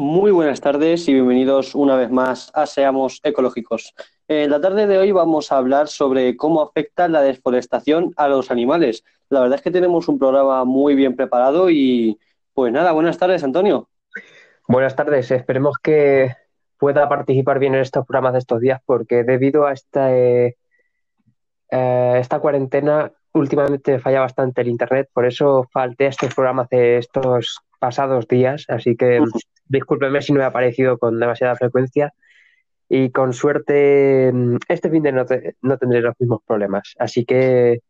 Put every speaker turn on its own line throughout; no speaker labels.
Muy buenas tardes y bienvenidos una vez más a Seamos Ecológicos. En la tarde de hoy vamos a hablar sobre cómo afecta la deforestación a los animales. La verdad es que tenemos un programa muy bien preparado y pues nada, buenas tardes Antonio.
Buenas tardes, esperemos que pueda participar bien en estos programas de estos días porque debido a esta, eh, eh, esta cuarentena últimamente falla bastante el internet, por eso falté a estos programas de estos pasados días, así que discúlpeme si no he aparecido con demasiada frecuencia y con suerte mm, este fin de no, no tendré los mismos problemas, así que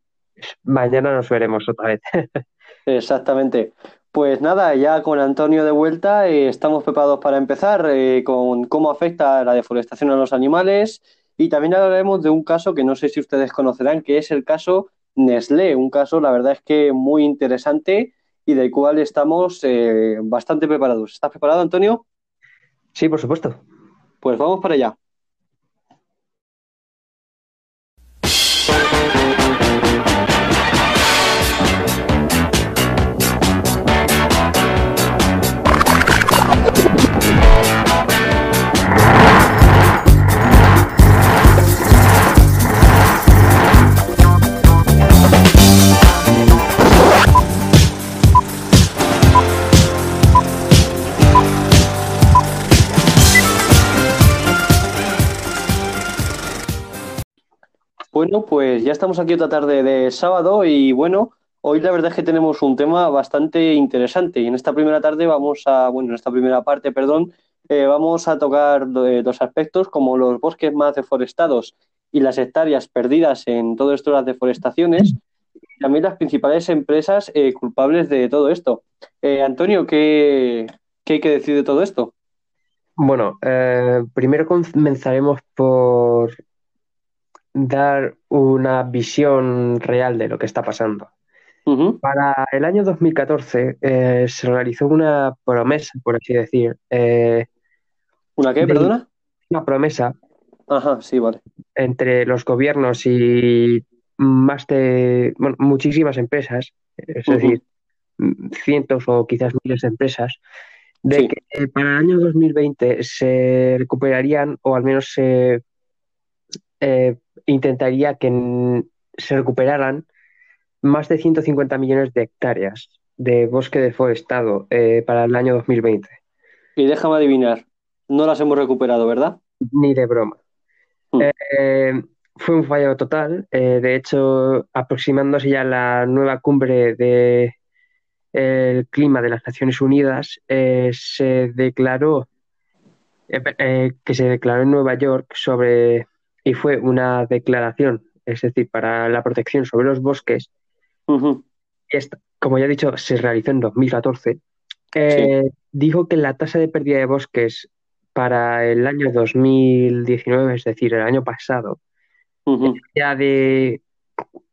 mañana nos veremos otra vez.
Exactamente. Pues nada, ya con Antonio de vuelta eh, estamos preparados para empezar eh, con cómo afecta la deforestación a los animales y también hablaremos de un caso que no sé si ustedes conocerán, que es el caso Nestlé, un caso la verdad es que muy interesante y del cual estamos eh, bastante preparados. ¿Estás preparado, Antonio?
Sí, por supuesto.
Pues vamos para allá. Bueno, pues ya estamos aquí otra tarde de sábado y bueno, hoy la verdad es que tenemos un tema bastante interesante y en esta primera tarde vamos a, bueno, en esta primera parte, perdón, eh, vamos a tocar eh, dos aspectos como los bosques más deforestados y las hectáreas perdidas en todo esto de las deforestaciones y también las principales empresas eh, culpables de todo esto. Antonio, ¿qué, ¿qué hay que decir de todo esto?
Bueno, primero comenzaremos por dar una visión real de lo que está pasando. Para el año 2014 eh, se realizó una promesa, por así decir. Eh,
¿Una qué, perdona?
Una promesa.
Ajá, sí, vale.
Entre los gobiernos y más de, bueno, muchísimas empresas, es decir, cientos o quizás miles de empresas, de que para el año 2020 se recuperarían o al menos se eh, intentaría que se recuperaran más de 150 millones de hectáreas de bosque deforestado eh, para el año 2020.
Y déjame adivinar, no las hemos recuperado, ¿verdad?
Ni de broma. Hmm. Eh, fue un fallo total. de hecho, aproximándose ya a la nueva cumbre de el clima de las Naciones Unidas, se declaró que se declaró en Nueva York sobre y fue una declaración, es decir, para la protección sobre los bosques. como ya he dicho, se realizó en 2014. Eh, dijo que la tasa de pérdida de bosques para el año 2019, es decir, el año pasado, ya de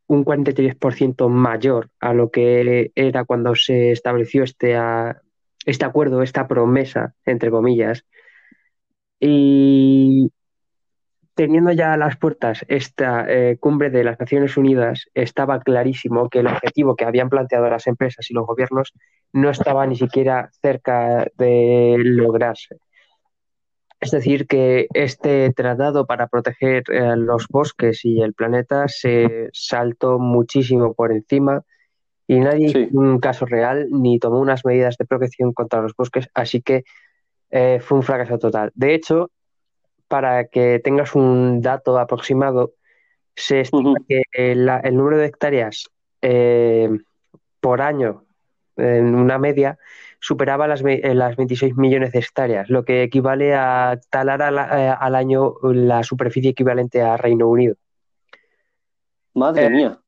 un 43% mayor a lo que era cuando se estableció este, este acuerdo, esta promesa, entre comillas. Y teniendo ya a las puertas esta eh, cumbre de las Naciones Unidas, estaba clarísimo que el objetivo que habían planteado las empresas y los gobiernos no estaba ni siquiera cerca de lograrse. Es decir, que este tratado para proteger eh, los bosques y el planeta se saltó muchísimo por encima y nadie hizo un caso real ni tomó unas medidas de protección contra los bosques, así que eh, fue un fracaso total. De hecho, para que tengas un dato aproximado, se estima que el, número de hectáreas eh, por año, en una media, superaba las, eh, las 26 millones de hectáreas, lo que equivale a talar eh, al año la superficie equivalente a Reino Unido.
Madre mía.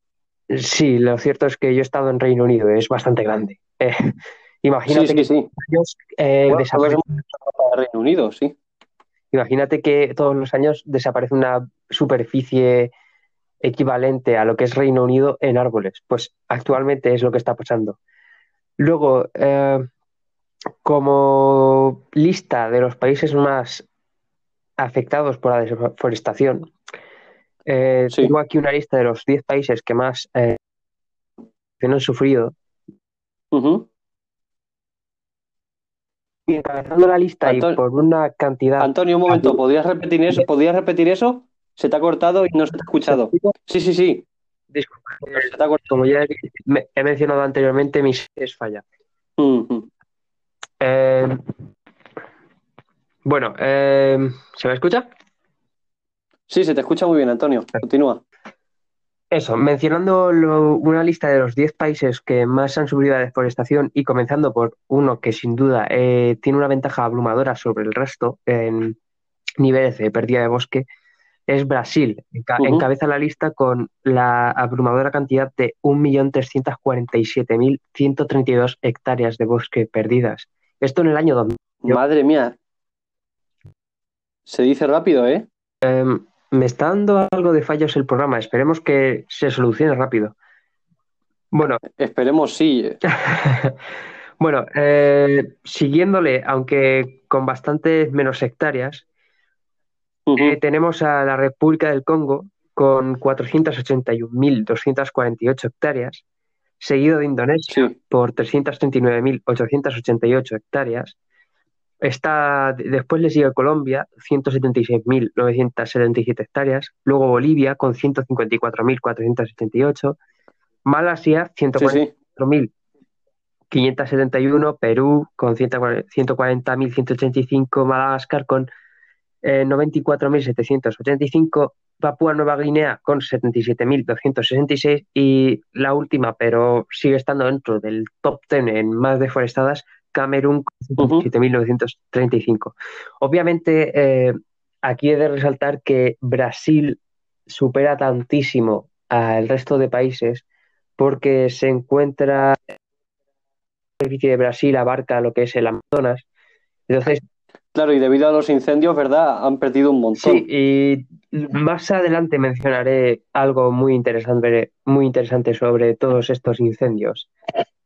Sí, lo cierto es que yo he estado en Reino Unido, es bastante grande. imagínate que
sí. Años, Reino Unido, sí.
Imagínate que todos los años desaparece una superficie equivalente a lo que es Reino Unido en árboles. Pues actualmente es lo que está pasando. Luego, eh, como lista de los países más afectados por la deforestación, eh, tengo aquí una lista de los 10 países que más eh, han sufrido. Encabezando la lista y por una cantidad.
Antonio, un momento, ¿podrías repetir eso? ¿Podrías repetir eso? Se te ha cortado y no se te ha escuchado. Sí, sí, sí.
Disculpa,
Se te ha cortado.
como ya he, me- he mencionado anteriormente, mi es falla. Eh, bueno, eh, ¿se me escucha?
Sí, se te escucha muy bien, Antonio. Continúa.
Eso, mencionando lo- una lista de los 10 países que más han sufrido la deforestación y comenzando por uno que sin duda eh, tiene una ventaja abrumadora sobre el resto en niveles de pérdida de bosque, es Brasil. Enca-. Encabeza la lista con la abrumadora cantidad de 1.347.132 hectáreas de bosque perdidas. Esto en el año 2000. Yo-
Madre mía. Se dice rápido, ¿eh?
Me está dando algo de fallos el programa. Esperemos que se solucione rápido. Bueno,
Esperemos sí.
bueno, eh, siguiéndole, aunque con bastantes menos hectáreas, eh, tenemos a la República del Congo con 481.248 hectáreas, seguido de Indonesia
Sí.
por 339.888 hectáreas. Está, después le sigue Colombia, 176.977 hectáreas. Luego Bolivia con 154.478. Malasia,
Sí, sí.
144.571. Perú con 140.185. Madagascar con eh, 94.785. Papúa Nueva Guinea con 77.266. Y la última, pero sigue estando dentro del top 10 en más deforestadas, Camerún con
Ujú.
57.935. Obviamente, eh, aquí he de resaltar que Brasil supera tantísimo al resto de países porque se encuentra la superficie de Brasil abarca lo que es el Amazonas. Entonces,
Claro, y debido a los incendios, ¿verdad? Han perdido un montón.
sí, y más adelante mencionaré algo muy interesante, muy interesante sobre todos estos incendios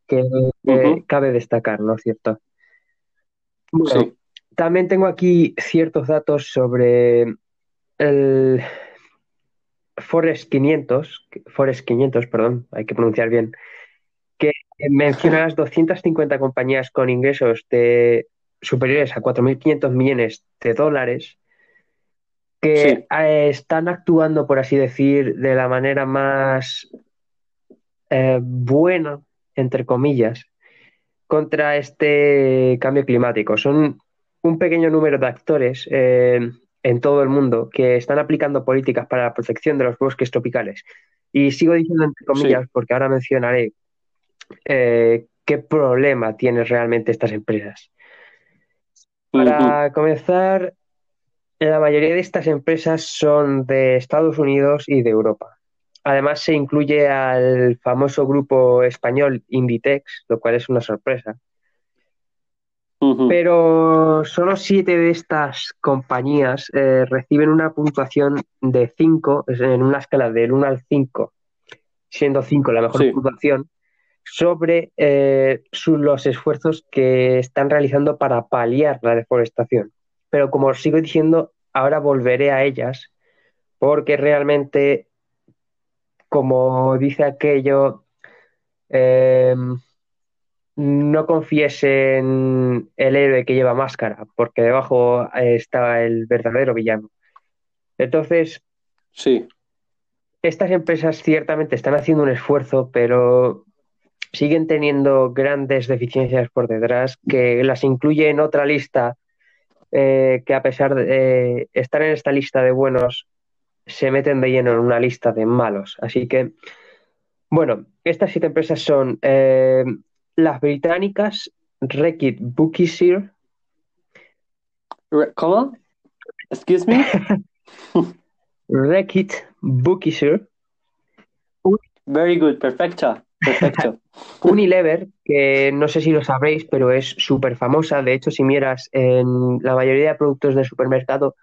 que eh, cabe destacar, ¿no es cierto? Bueno,
Sí.
También tengo aquí ciertos datos sobre el Forest 500, Forest 500, perdón, hay que pronunciar bien, que menciona las 250 compañías con ingresos de superiores a 4.500 millones de dólares que
Sí.
están actuando, por así decir, de la manera más eh, buena, entre comillas, contra este cambio climático. Son un pequeño número de actores eh, en todo el mundo que están aplicando políticas para la protección de los bosques tropicales. Y sigo diciendo entre comillas porque ahora mencionaré eh, qué problema tienen realmente estas empresas. Para comenzar, la mayoría de estas empresas son de Estados Unidos y de Europa. Además, se incluye al famoso grupo español Inditex, lo cual es una sorpresa. Pero solo siete de estas compañías eh, reciben una puntuación de 5, en una escala del 1 al 5, siendo 5 la mejor
Sí.
puntuación, sobre eh, su- los esfuerzos que están realizando para paliar la deforestación. Pero como os sigo diciendo, ahora volveré a ellas, porque realmente, como dice aquello, eh, no confíes en el héroe que lleva máscara, porque debajo eh, está el verdadero villano. Entonces,
Sí.
estas empresas ciertamente están haciendo un esfuerzo, pero siguen teniendo grandes deficiencias por detrás, que las incluye en otra lista, eh, que a pesar de eh, estar en esta lista de buenos, se meten de lleno en una lista de malos. Así que, bueno, estas siete empresas son eh, las británicas Reckitt
Re- ¿Cómo? Excuse me.
Reckitt Benckiser,
Very good. Perfecto. Perfecto.
Unilever, que no sé si lo sabréis, pero es súper famosa. De hecho, si miras en la mayoría de productos del supermercado,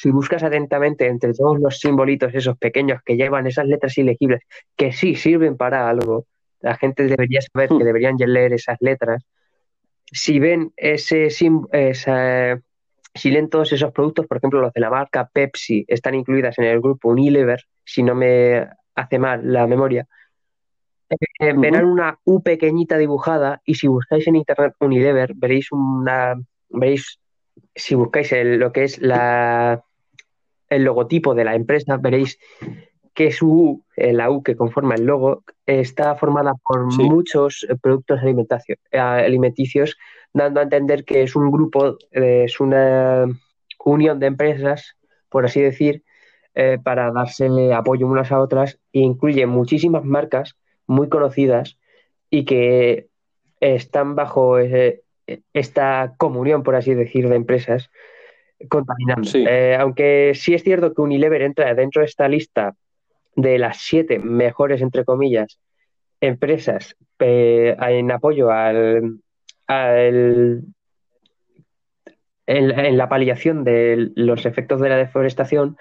si buscas atentamente entre todos los simbolitos esos pequeños que llevan esas letras ilegibles, que sí sirven para algo, la gente debería saber que deberían leer esas letras. Si ven ese esa- si leen todos esos productos, por ejemplo, los de la marca Pepsi están incluidas en el grupo Unilever, si no me hace mal la memoria. Eh, verán una U pequeñita dibujada y si buscáis en internet Unilever veréis una veis, si buscáis lo que es la, el logotipo de la empresa, veréis que su la U que conforma el logo, está formada por muchos productos alimenticios, dando a entender que es un grupo, es una unión de empresas, por así decir, eh, para darse apoyo unas a otras e incluye muchísimas marcas muy conocidas y que están bajo esta comunión, por así decir, de empresas contaminando. Eh, aunque sí es cierto que Unilever entra dentro de esta lista de las siete mejores, entre comillas, empresas eh, en apoyo al, en, la paliación de los efectos de la deforestación,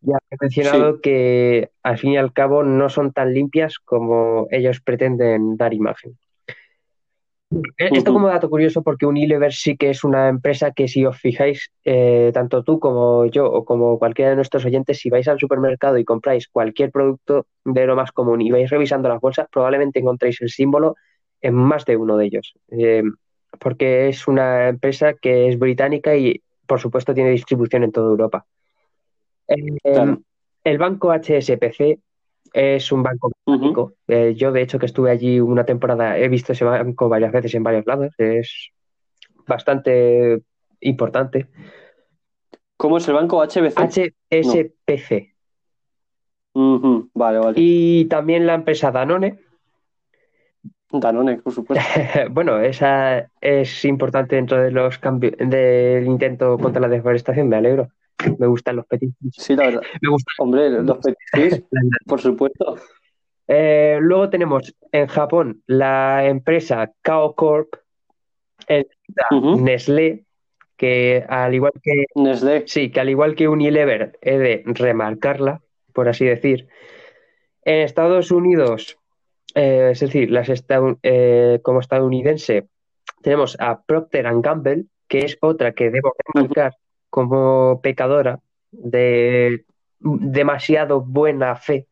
ya he mencionado que al fin y al cabo no son tan limpias como ellos pretenden dar imagen. Eh, esto como dato curioso porque Unilever sí que es una empresa que si os fijáis, eh, tanto tú como yo o como cualquiera de nuestros oyentes, si vais al supermercado y compráis cualquier producto de lo más común y vais revisando las bolsas, probablemente encontréis el símbolo en más de uno de ellos. Eh, porque es una empresa que es británica y por supuesto tiene distribución en toda Europa. El banco HSPC es un banco público. Eh, yo, de hecho, que estuve allí una temporada, he visto ese banco varias veces en varios lados. Es bastante importante.
¿Cómo es el banco HBC?
HSPC.
Vale, vale.
Y también la empresa Danone.
Danone, por supuesto.
bueno, esa es importante dentro de los cambios del intento contra la deforestación, me alegro. Me gustan los petit
Sí, la verdad. Me gusta. Hombre, los petit por supuesto.
Eh, luego tenemos en Japón la empresa Kao Corp, el Nestlé, que al igual que
Nestlé.
sí, que al igual que Unilever he de remarcarla, por así decir. En Estados Unidos, eh, es decir, las eh, como estadounidense, tenemos a Procter Gamble, que es otra que debo remarcar, como pecadora de demasiado buena fe.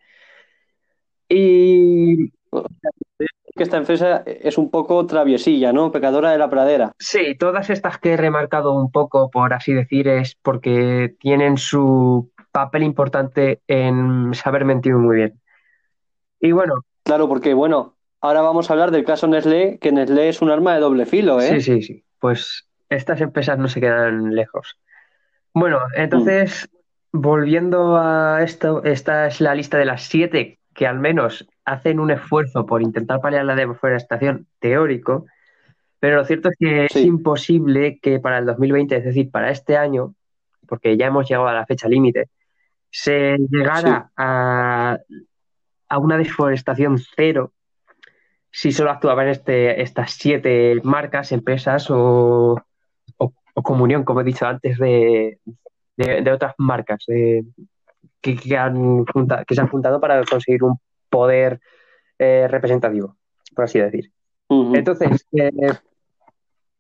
Y
que esta empresa es un poco traviesilla, ¿no? Pecadora de la pradera.
Sí, todas estas que he remarcado un poco, por así decir, es porque tienen su papel importante en saber mentir muy bien. Y bueno.
Claro, porque bueno, ahora vamos a hablar del caso Nestlé, que Nestlé es un arma de doble filo, ¿eh?
Sí, sí, sí. Pues estas empresas no se quedan lejos. Bueno, entonces, volviendo a esto, esta es la lista de las siete que al menos hacen un esfuerzo por intentar paliar la deforestación teórico, pero lo cierto es que es imposible que para el 2020, es decir, para este año, porque ya hemos llegado a la fecha límite, se llegara a, una deforestación cero si solo actuaban este, estas siete marcas, empresas o, comunión, como he dicho antes, de, otras marcas que, han que se han juntado para conseguir un poder eh, representativo, por así decir. Entonces, eh,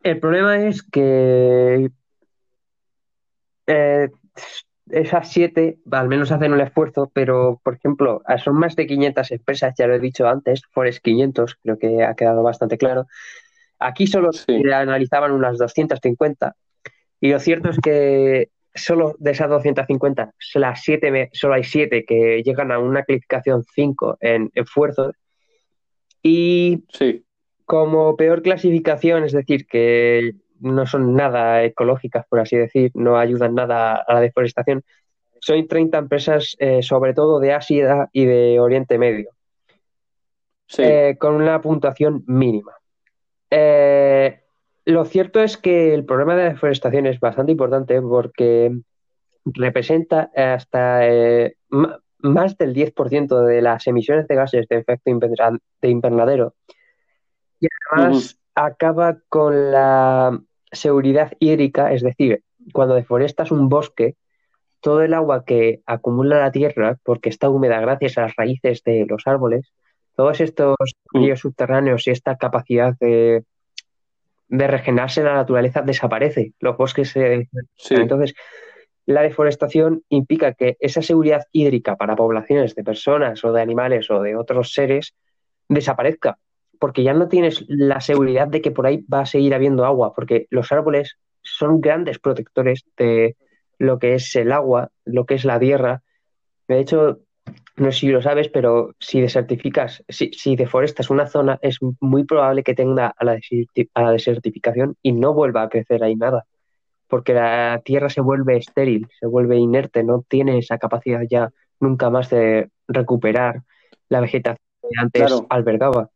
el problema es que eh, esas siete al menos hacen un esfuerzo, pero por ejemplo, son más de 500 empresas, ya lo he dicho antes, Forest 500, creo que ha quedado bastante claro. Aquí solo se analizaban unas 250 y lo cierto es que solo de esas 250, las siete, solo hay 7 que llegan a una calificación 5 en esfuerzos. Y como peor clasificación, es decir, que no son nada ecológicas, por así decir, no ayudan nada a la deforestación, son 30 empresas, eh, sobre todo de Asia y de Oriente Medio, eh, con una puntuación mínima. Eh, lo cierto es que el problema de la deforestación es bastante importante porque representa hasta eh, más del 10% de las emisiones de gases de efecto de invernadero. Y además acaba con la seguridad hídrica, es decir, cuando deforestas un bosque, todo el agua que acumula la tierra, porque está húmeda gracias a las raíces de los árboles, todos estos ríos subterráneos y esta capacidad de de regenerarse la naturaleza desaparece, los bosques se... Entonces, la deforestación implica que esa seguridad hídrica para poblaciones de personas o de animales o de otros seres desaparezca, porque ya no tienes la seguridad de que por ahí va a seguir habiendo agua, porque los árboles son grandes protectores de lo que es el agua, lo que es la tierra. De hecho, no sé si lo sabes, pero si desertificas, si, si deforestas una zona, es muy probable que tenga a la, a la desertificación y no vuelva a crecer ahí nada, porque la tierra se vuelve estéril, se vuelve inerte, no tiene esa capacidad ya nunca más de recuperar la vegetación que antes
Claro.
albergaba.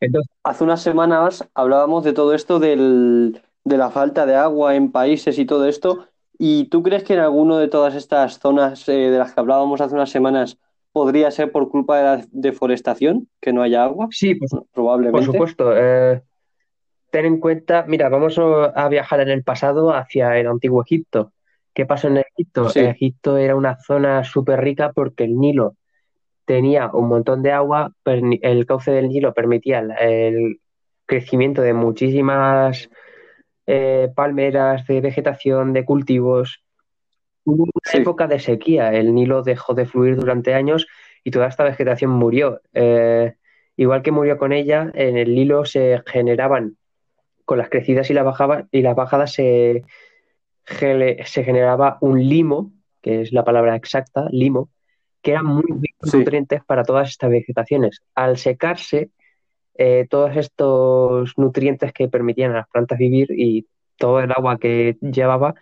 Entonces,
Hace unas semanas hablábamos de todo esto del- de la falta de agua en países y todo esto. ¿Y tú crees que en alguno de todas estas zonas eh, de las que hablábamos hace unas semanas podría ser por culpa de la deforestación, que no haya agua?
sí, pues, por
Probablemente.
supuesto. eh, ten en cuenta, mira, vamos a viajar en el pasado hacia el antiguo Egipto. ¿Qué pasó en Egipto?
Sí.
Egipto era una zona súper rica porque el Nilo tenía un montón de agua, el cauce del Nilo permitía el, el crecimiento de muchísimas eh, palmeras, de vegetación, de cultivos. Hubo una
Sí.
época de sequía, el Nilo dejó de fluir durante años y toda esta vegetación murió. Eh, igual que murió con ella, en el Nilo se generaban, con las crecidas y las bajadas, y las bajadas se, se generaba un limo, que es la palabra exacta, limo, que era muy rico en
Sí.
nutrientes para todas estas vegetaciones. Al secarse, eh, todos estos nutrientes que permitían a las plantas vivir y todo el agua que llevaba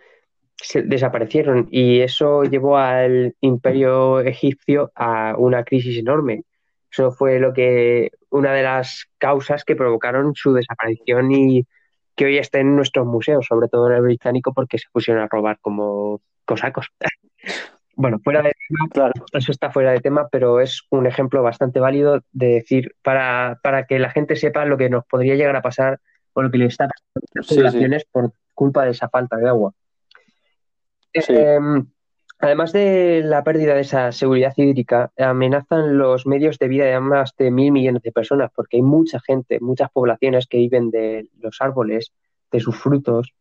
se desaparecieron y eso llevó al imperio egipcio a una crisis enorme. Eso fue lo que una de las causas que provocaron su desaparición y que hoy está en nuestros museos, sobre todo en el británico, porque se pusieron a robar como cosacos. Bueno, fuera de tema,
Claro.
eso está fuera de tema, pero es un ejemplo bastante válido de decir para, para que la gente sepa lo que nos podría llegar a pasar o lo que le está pasando a las
Sí,
por culpa de esa falta de agua.
Sí.
Eh, además de la pérdida de esa seguridad hídrica, amenazan los medios de vida de más de mil millones de personas, porque hay mucha gente, muchas poblaciones que viven de los árboles, de sus frutos,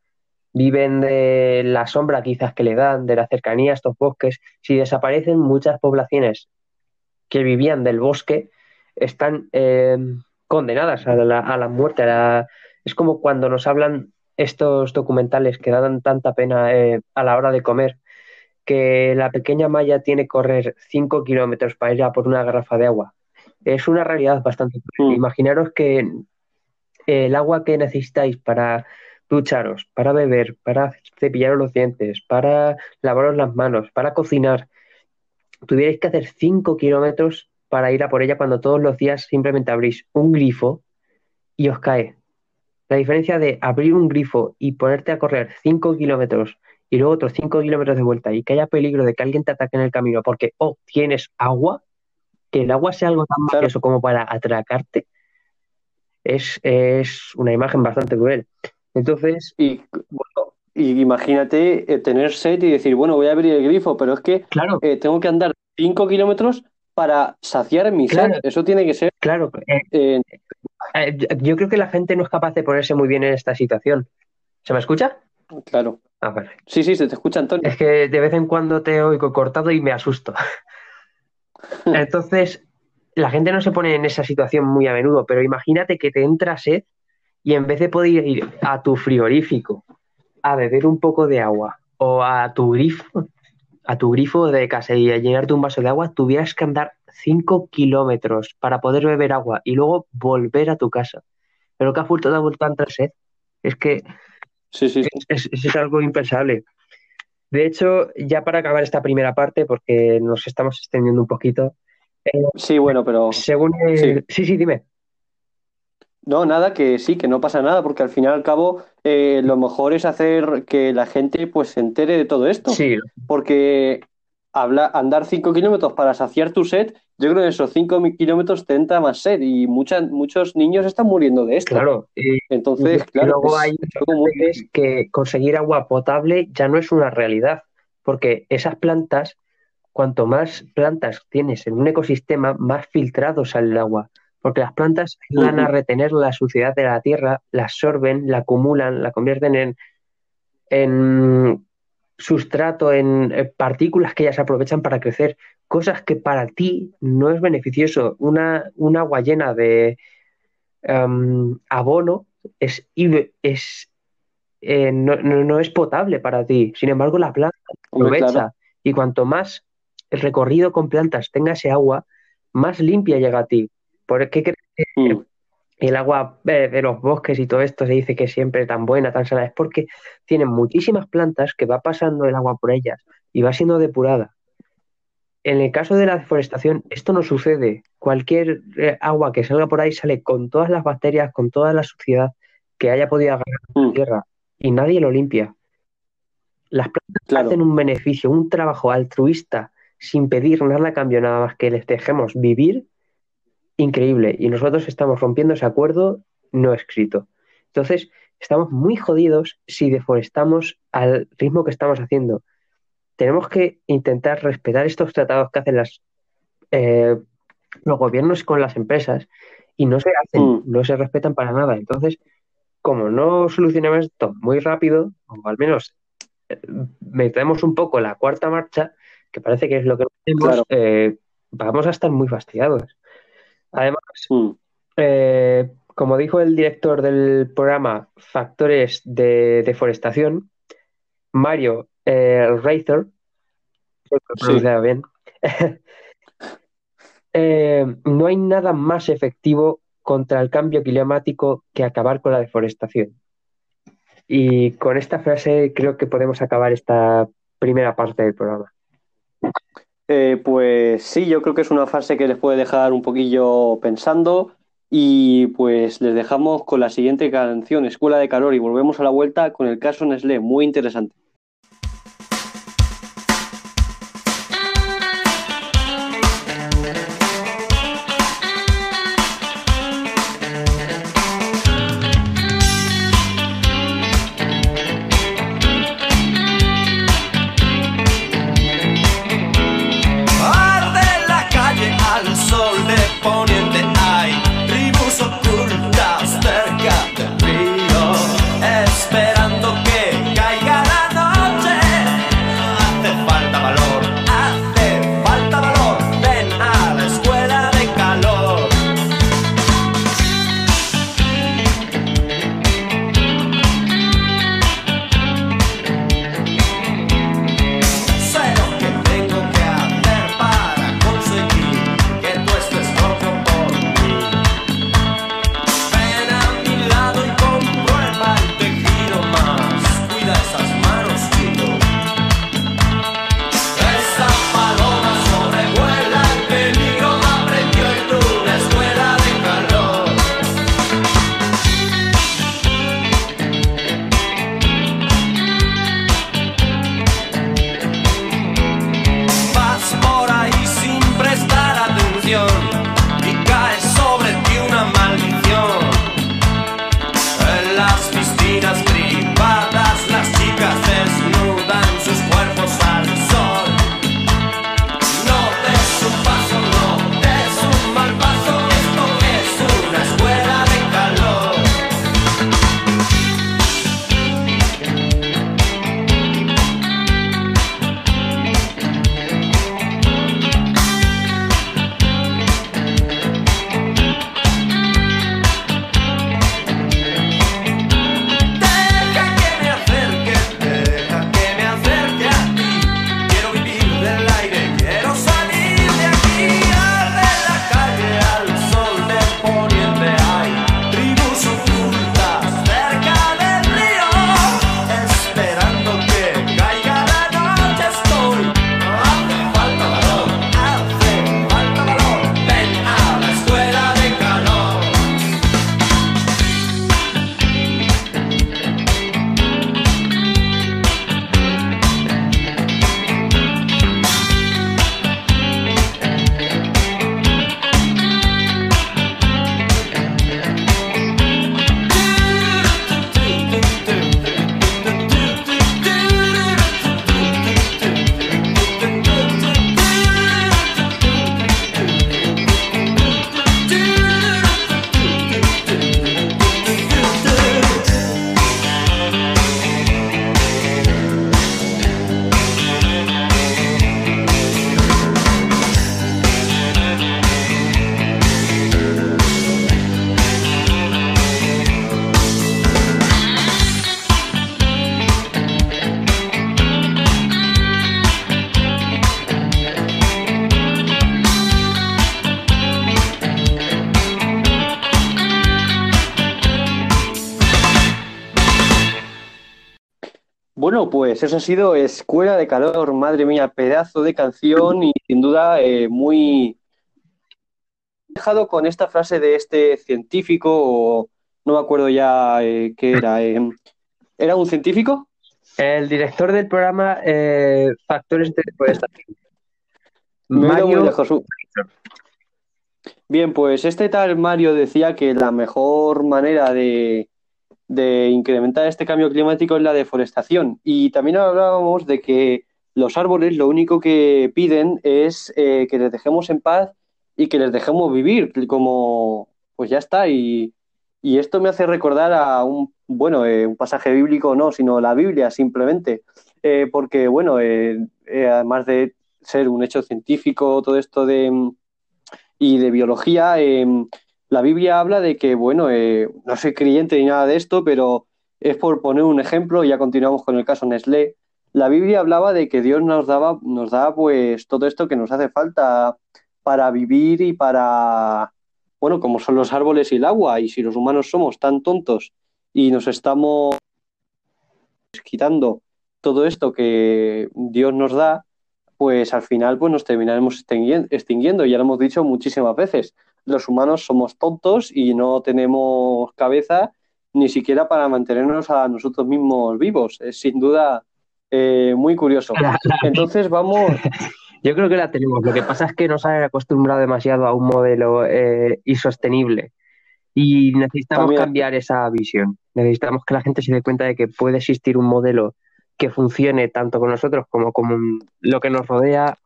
viven de la sombra quizás que le dan, de la cercanía a estos bosques. Si desaparecen muchas poblaciones que vivían del bosque, están eh, condenadas a la, a la muerte. a la- Es como cuando nos hablan estos documentales que dan tanta pena eh, a la hora de comer, que la pequeña Maya tiene que correr 5 kilómetros para ir a por una garrafa de agua. Es una realidad bastante.
Mm.
Imaginaros que el agua que necesitáis para ducharos, para beber, para cepillaros los dientes, para lavaros las manos, para cocinar, tuvierais que hacer 5 kilómetros para ir a por ella cuando todos los días simplemente abrís un grifo y os cae. La diferencia de abrir un grifo y ponerte a correr 5 kilómetros y luego otros 5 kilómetros de vuelta y que haya peligro de que alguien te ataque en el camino porque, oh, tienes agua, que el agua sea algo tan valioso como para atracarte, es, es una imagen bastante cruel. Entonces,
Y, bueno, y imagínate eh, tener sed y decir, bueno, voy a abrir el grifo, pero es que
claro,
eh, tengo que andar 5 kilómetros para saciar mi sed.
Claro.
Eso tiene que ser.
claro, eh,
eh,
yo- yo creo que la gente no es capaz de ponerse muy bien en esta situación. ¿Se me escucha?
claro.
Ah, vale.
Sí, sí, se te escucha, Antonio.
Es que de vez en cuando te oigo cortado y me asusto. Entonces, la gente no se pone en esa situación muy a menudo, pero imagínate que te entra sed y en vez de poder ir a tu frigorífico a beber un poco de agua o a tu grifo, a tu grifo de casa y a llenarte un vaso de agua, tuvieras que andar 5 kilómetros para poder beber agua y luego volver a tu casa. Pero que ha vuelto, a entrar sed. Es que
Sí, sí, sí.
es, es- es algo impensable. De hecho, ya para acabar esta primera parte, porque nos estamos extendiendo un poquito,
Sí, bueno, pero
según el-
Sí.
sí, sí, dime.
no, nada, que sí, que no pasa nada, porque al fin y al cabo eh, lo mejor es hacer que la gente pues se entere de todo esto.
Sí,
Porque habla, andar 5 kilómetros para saciar tu sed, yo creo que esos 5 kilómetros te entra más sed y muchas, muchos niños están muriendo de esto.
claro.
Entonces,
y
claro,
luego
es
hay veces que conseguir agua potable ya no es una realidad, porque esas plantas, cuanto más plantas tienes en un ecosistema, más filtrado sale el agua. Porque las plantas ayudan a retener la suciedad de la tierra, la absorben, la acumulan, la convierten en, en sustrato, en eh, partículas que ellas aprovechan para crecer, cosas que para ti no es beneficioso. Una, un agua llena de em, abono es, es eh, no, no- no es potable para ti. Sin embargo, la planta aprovecha
claro.
y cuanto más el recorrido con plantas tenga ese agua, más limpia llega a ti. ¿Por qué crees que
Mm,
el agua eh, de los bosques y todo esto se dice que siempre tan buena, tan salada? Es porque tienen muchísimas plantas que va pasando el agua por ellas y va siendo depurada. En el caso de la deforestación, esto no sucede. Cualquier eh, agua que salga por ahí sale con todas las bacterias, con toda la suciedad que haya podido agarrar la
mm,
tierra y nadie lo limpia. Las plantas
claro.
hacen un beneficio, un trabajo altruista sin pedir nada a cambio, nada más que les dejemos vivir, increíble. Y nosotros estamos rompiendo ese acuerdo no escrito. Entonces, estamos muy jodidos si deforestamos al ritmo que estamos haciendo. Tenemos que intentar respetar estos tratados que hacen las, eh, los gobiernos con las empresas y no se hacen,
Mm.
no se respetan para nada. Entonces, como no solucionemos esto muy rápido, o al menos eh, metemos un poco la cuarta marcha, que parece que es lo que hacemos,
Claro.
eh, vamos a estar muy fastidiados. Además,
Mm,
eh, como dijo el director del programa Factores de Deforestación, Mario eh, Reither, creo que lo he
Sí.
pronunciado bien, eh, no hay nada más efectivo contra el cambio climático que acabar con la deforestación. Y con esta frase creo que podemos acabar esta primera parte del programa.
Eh, pues sí, yo creo que es una frase que les puede dejar un poquillo pensando y pues les dejamos con la siguiente canción, Escuela de Calor, y volvemos a la vuelta con el caso Nestlé, muy interesante. Pues eso ha sido Escuela de Calor, madre mía, pedazo de canción y sin duda eh, muy dejado con esta frase de este científico, o no me acuerdo ya eh, qué era. eh, ¿Era un científico?
El director del programa eh, Factores de Deforestación. Mario,
lejos. Bien, pues este tal Mario decía que la mejor manera de, de incrementar este cambio climático es la deforestación. Y también hablábamos de que los árboles lo único que piden es eh, que les dejemos en paz y que les dejemos vivir, como pues ya está. Y, y esto me hace recordar a un, bueno, eh, un pasaje bíblico no, sino la Biblia simplemente. Eh, porque, bueno, eh, además de ser un hecho científico, todo esto de y de biología, la Biblia habla de que, bueno, eh, no soy creyente ni nada de esto, pero es por poner un ejemplo, y ya continuamos con el caso Nestlé. La Biblia hablaba de que Dios nos daba, nos da pues todo esto que nos hace falta para vivir y para, bueno, como son los árboles y el agua, y si los humanos somos tan tontos y nos estamos quitando todo esto que Dios nos da, pues al final pues nos terminaremos extingui- extinguiendo. Ya lo hemos dicho muchísimas veces. Los humanos somos tontos y no tenemos cabeza ni siquiera para mantenernos a nosotros mismos vivos. Es sin duda eh, muy curioso. Entonces vamos,
yo creo que la tenemos. Lo que pasa es que nos han acostumbrado demasiado a un modelo eh, insostenible y necesitamos
También.
cambiar esa visión. Necesitamos que la gente se dé cuenta de que puede existir un modelo que funcione tanto con nosotros como con lo que nos rodea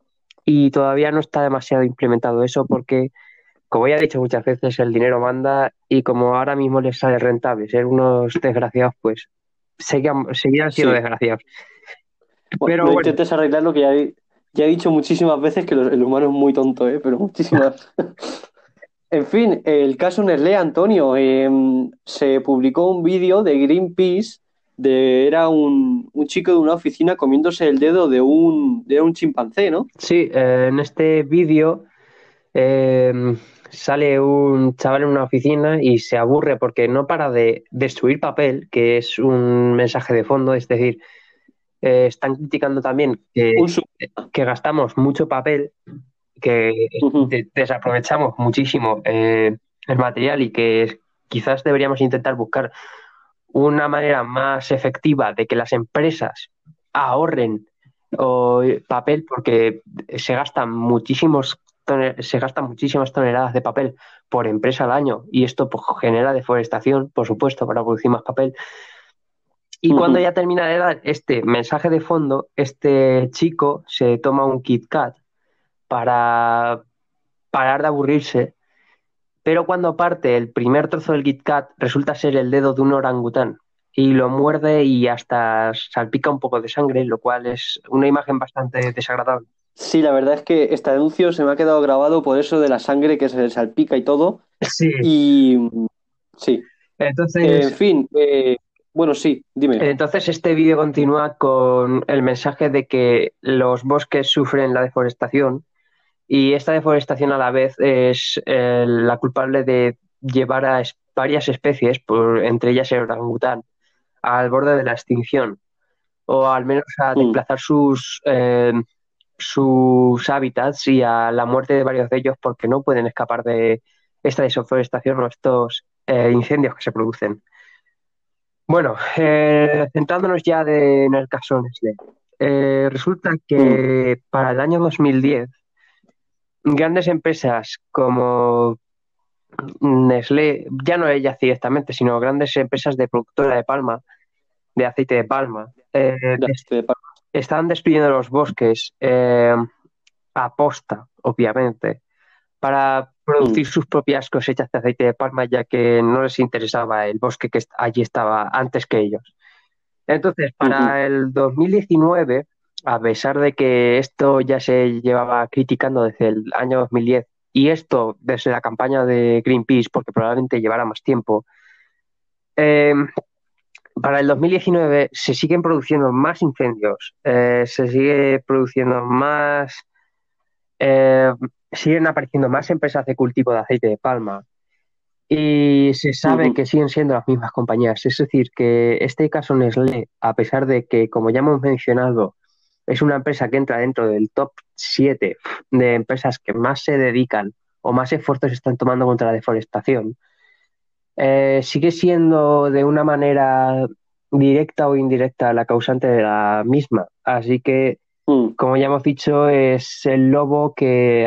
y todavía no está demasiado implementado eso porque, como ya he dicho muchas veces, el dinero manda y como ahora mismo les sale rentable ser unos desgraciados, pues seguirán, seguirán siendo
Sí.
desgraciados. Pero
no
bueno.
intentes arreglar lo que ya he, ya he dicho muchísimas veces que el humano es muy tonto, ¿eh? pero muchísimas. En fin, el caso Nestlé, Antonio, eh, se publicó un vídeo de Greenpeace, de, era un, un chico de una oficina comiéndose el dedo de un, de un chimpancé, ¿no?
Sí, eh, en este vídeo eh, sale un chaval en una oficina y se aburre porque no para de destruir papel, que es un mensaje de fondo, es decir, eh, están criticando también que, gastamos mucho papel, que de- desaprovechamos muchísimo eh, el material y que quizás deberíamos intentar buscar una manera más efectiva de que las empresas ahorren o, papel porque se gastan muchísimos se gastan muchísimas toneladas de papel por empresa al año y esto pues, genera deforestación, por supuesto, para producir más papel. Y cuando ya termina de dar este mensaje de fondo, este chico se toma un Kit Kat para parar de aburrirse, pero cuando parte el primer trozo del Kit Kat resulta ser el dedo de un orangután y lo muerde y hasta salpica un poco de sangre, lo cual es una imagen bastante desagradable.
Sí, la verdad es que este anuncio se me ha quedado grabado por eso de la sangre que se le salpica y todo.
Sí.
Y sí,
Entonces,
en fin, eh, bueno, sí, dime.
Entonces, este vídeo continúa con el mensaje de que los bosques sufren la deforestación y esta deforestación a la vez es eh, la culpable de llevar a es- varias especies, por, entre ellas el orangután, al borde de la extinción o al menos a
Mm.
desplazar sus, eh, sus hábitats y a la muerte de varios de ellos porque no pueden escapar de esta deforestación o estos eh, incendios que se producen. Bueno, eh, centrándonos ya de- en el caso Nestlé, eh, resulta que para el año 2010 grandes empresas como Nestlé, ya no ellas directamente, sino grandes empresas de productora de palma, de aceite de palma, eh,
De-
estaban destruyendo los bosques eh, a posta, obviamente, para producir sus propias cosechas de aceite de palma, ya que no les interesaba el bosque que allí estaba antes que ellos. Entonces, para el 2019, a pesar de que esto ya se llevaba criticando desde el año 2010, y esto desde la campaña de Greenpeace, porque probablemente llevará más tiempo, eh, para el 2019 se siguen produciendo más incendios, eh, se sigue produciendo más, eh, siguen apareciendo más empresas de cultivo de aceite de palma y se sabe que siguen siendo las mismas compañías. Es decir, que este caso Nestlé, a pesar de que, como ya hemos mencionado, es una empresa que entra dentro del top 7 de empresas que más se dedican o más esfuerzos están tomando contra la deforestación, eh, sigue siendo de una manera directa o indirecta la causante de la misma. Así que
Mm,
como ya hemos dicho, es el lobo que,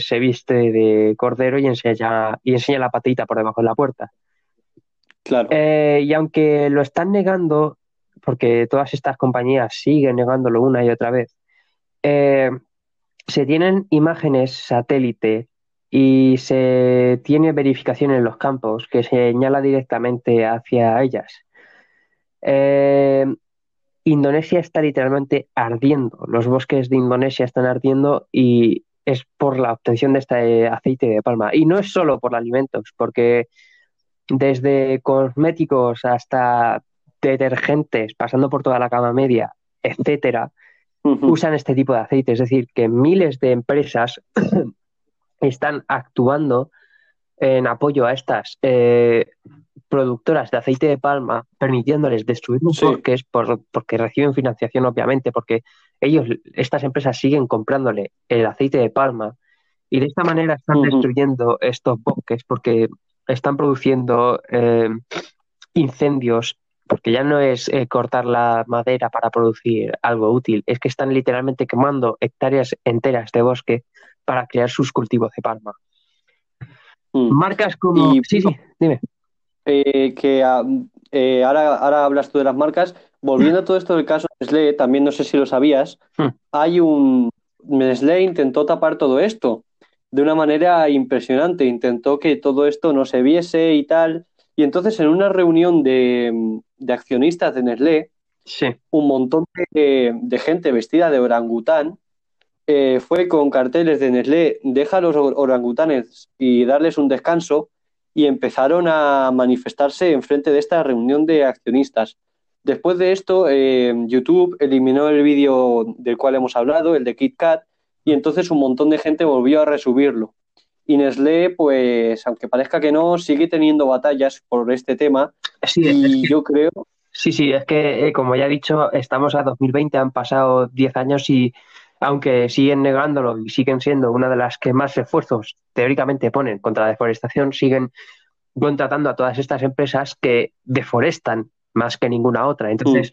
se viste de cordero y enseña, y enseña la patita por debajo de la puerta.
claro.
Eh, y aunque lo están negando, porque todas estas compañías siguen negándolo una y otra vez, eh, se tienen imágenes satélite y se tiene verificación en los campos que señala directamente hacia ellas. Eh, Indonesia está literalmente ardiendo. Los bosques de Indonesia están ardiendo y es por la obtención de este aceite de palma. Y no es solo por alimentos, porque desde cosméticos hasta detergentes, pasando por toda la cama media, etcétera, usan este tipo de aceite. Es decir, que miles de empresas están actuando en apoyo a estas eh, productoras de aceite de palma, permitiéndoles destruir los
Sí.
bosques por- porque reciben financiación, obviamente, porque ellos, estas empresas siguen comprándole el aceite de palma y de esta manera están destruyendo estos bosques porque están produciendo eh, incendios, porque ya no es eh, cortar la madera para producir algo útil, es que están literalmente quemando hectáreas enteras de bosque para crear sus cultivos de palma.
Mm.
Marcas como...
Y-
Sí, sí, dime.
Eh, que ah, eh, ahora, ahora hablas tú de las marcas. Volviendo a todo esto del caso de Nestlé, también no sé si lo sabías,
Hmm.
hay un... Nestlé intentó tapar todo esto de una manera impresionante, intentó que todo esto no se viese y tal. Y entonces en una reunión de, de accionistas de Nestlé,
Sí.
un montón de, de gente vestida de orangután eh, fue con carteles de Nestlé, deja a los or- orangutanes y darles un descanso, y empezaron a manifestarse en frente de esta reunión de accionistas. Después de esto, eh, YouTube eliminó el vídeo del cual hemos hablado, el de KitKat, y entonces un montón de gente volvió a resubirlo. Y Nestlé, pues, aunque parezca que no, sigue teniendo batallas por este tema,
Sí, es
y yo creo
sí, sí, es que eh, como ya he dicho, estamos a 2020, han pasado 10 años y aunque siguen negándolo y siguen siendo una de las que más esfuerzos teóricamente ponen contra la deforestación, siguen contratando a todas estas empresas que deforestan más que ninguna otra. Entonces,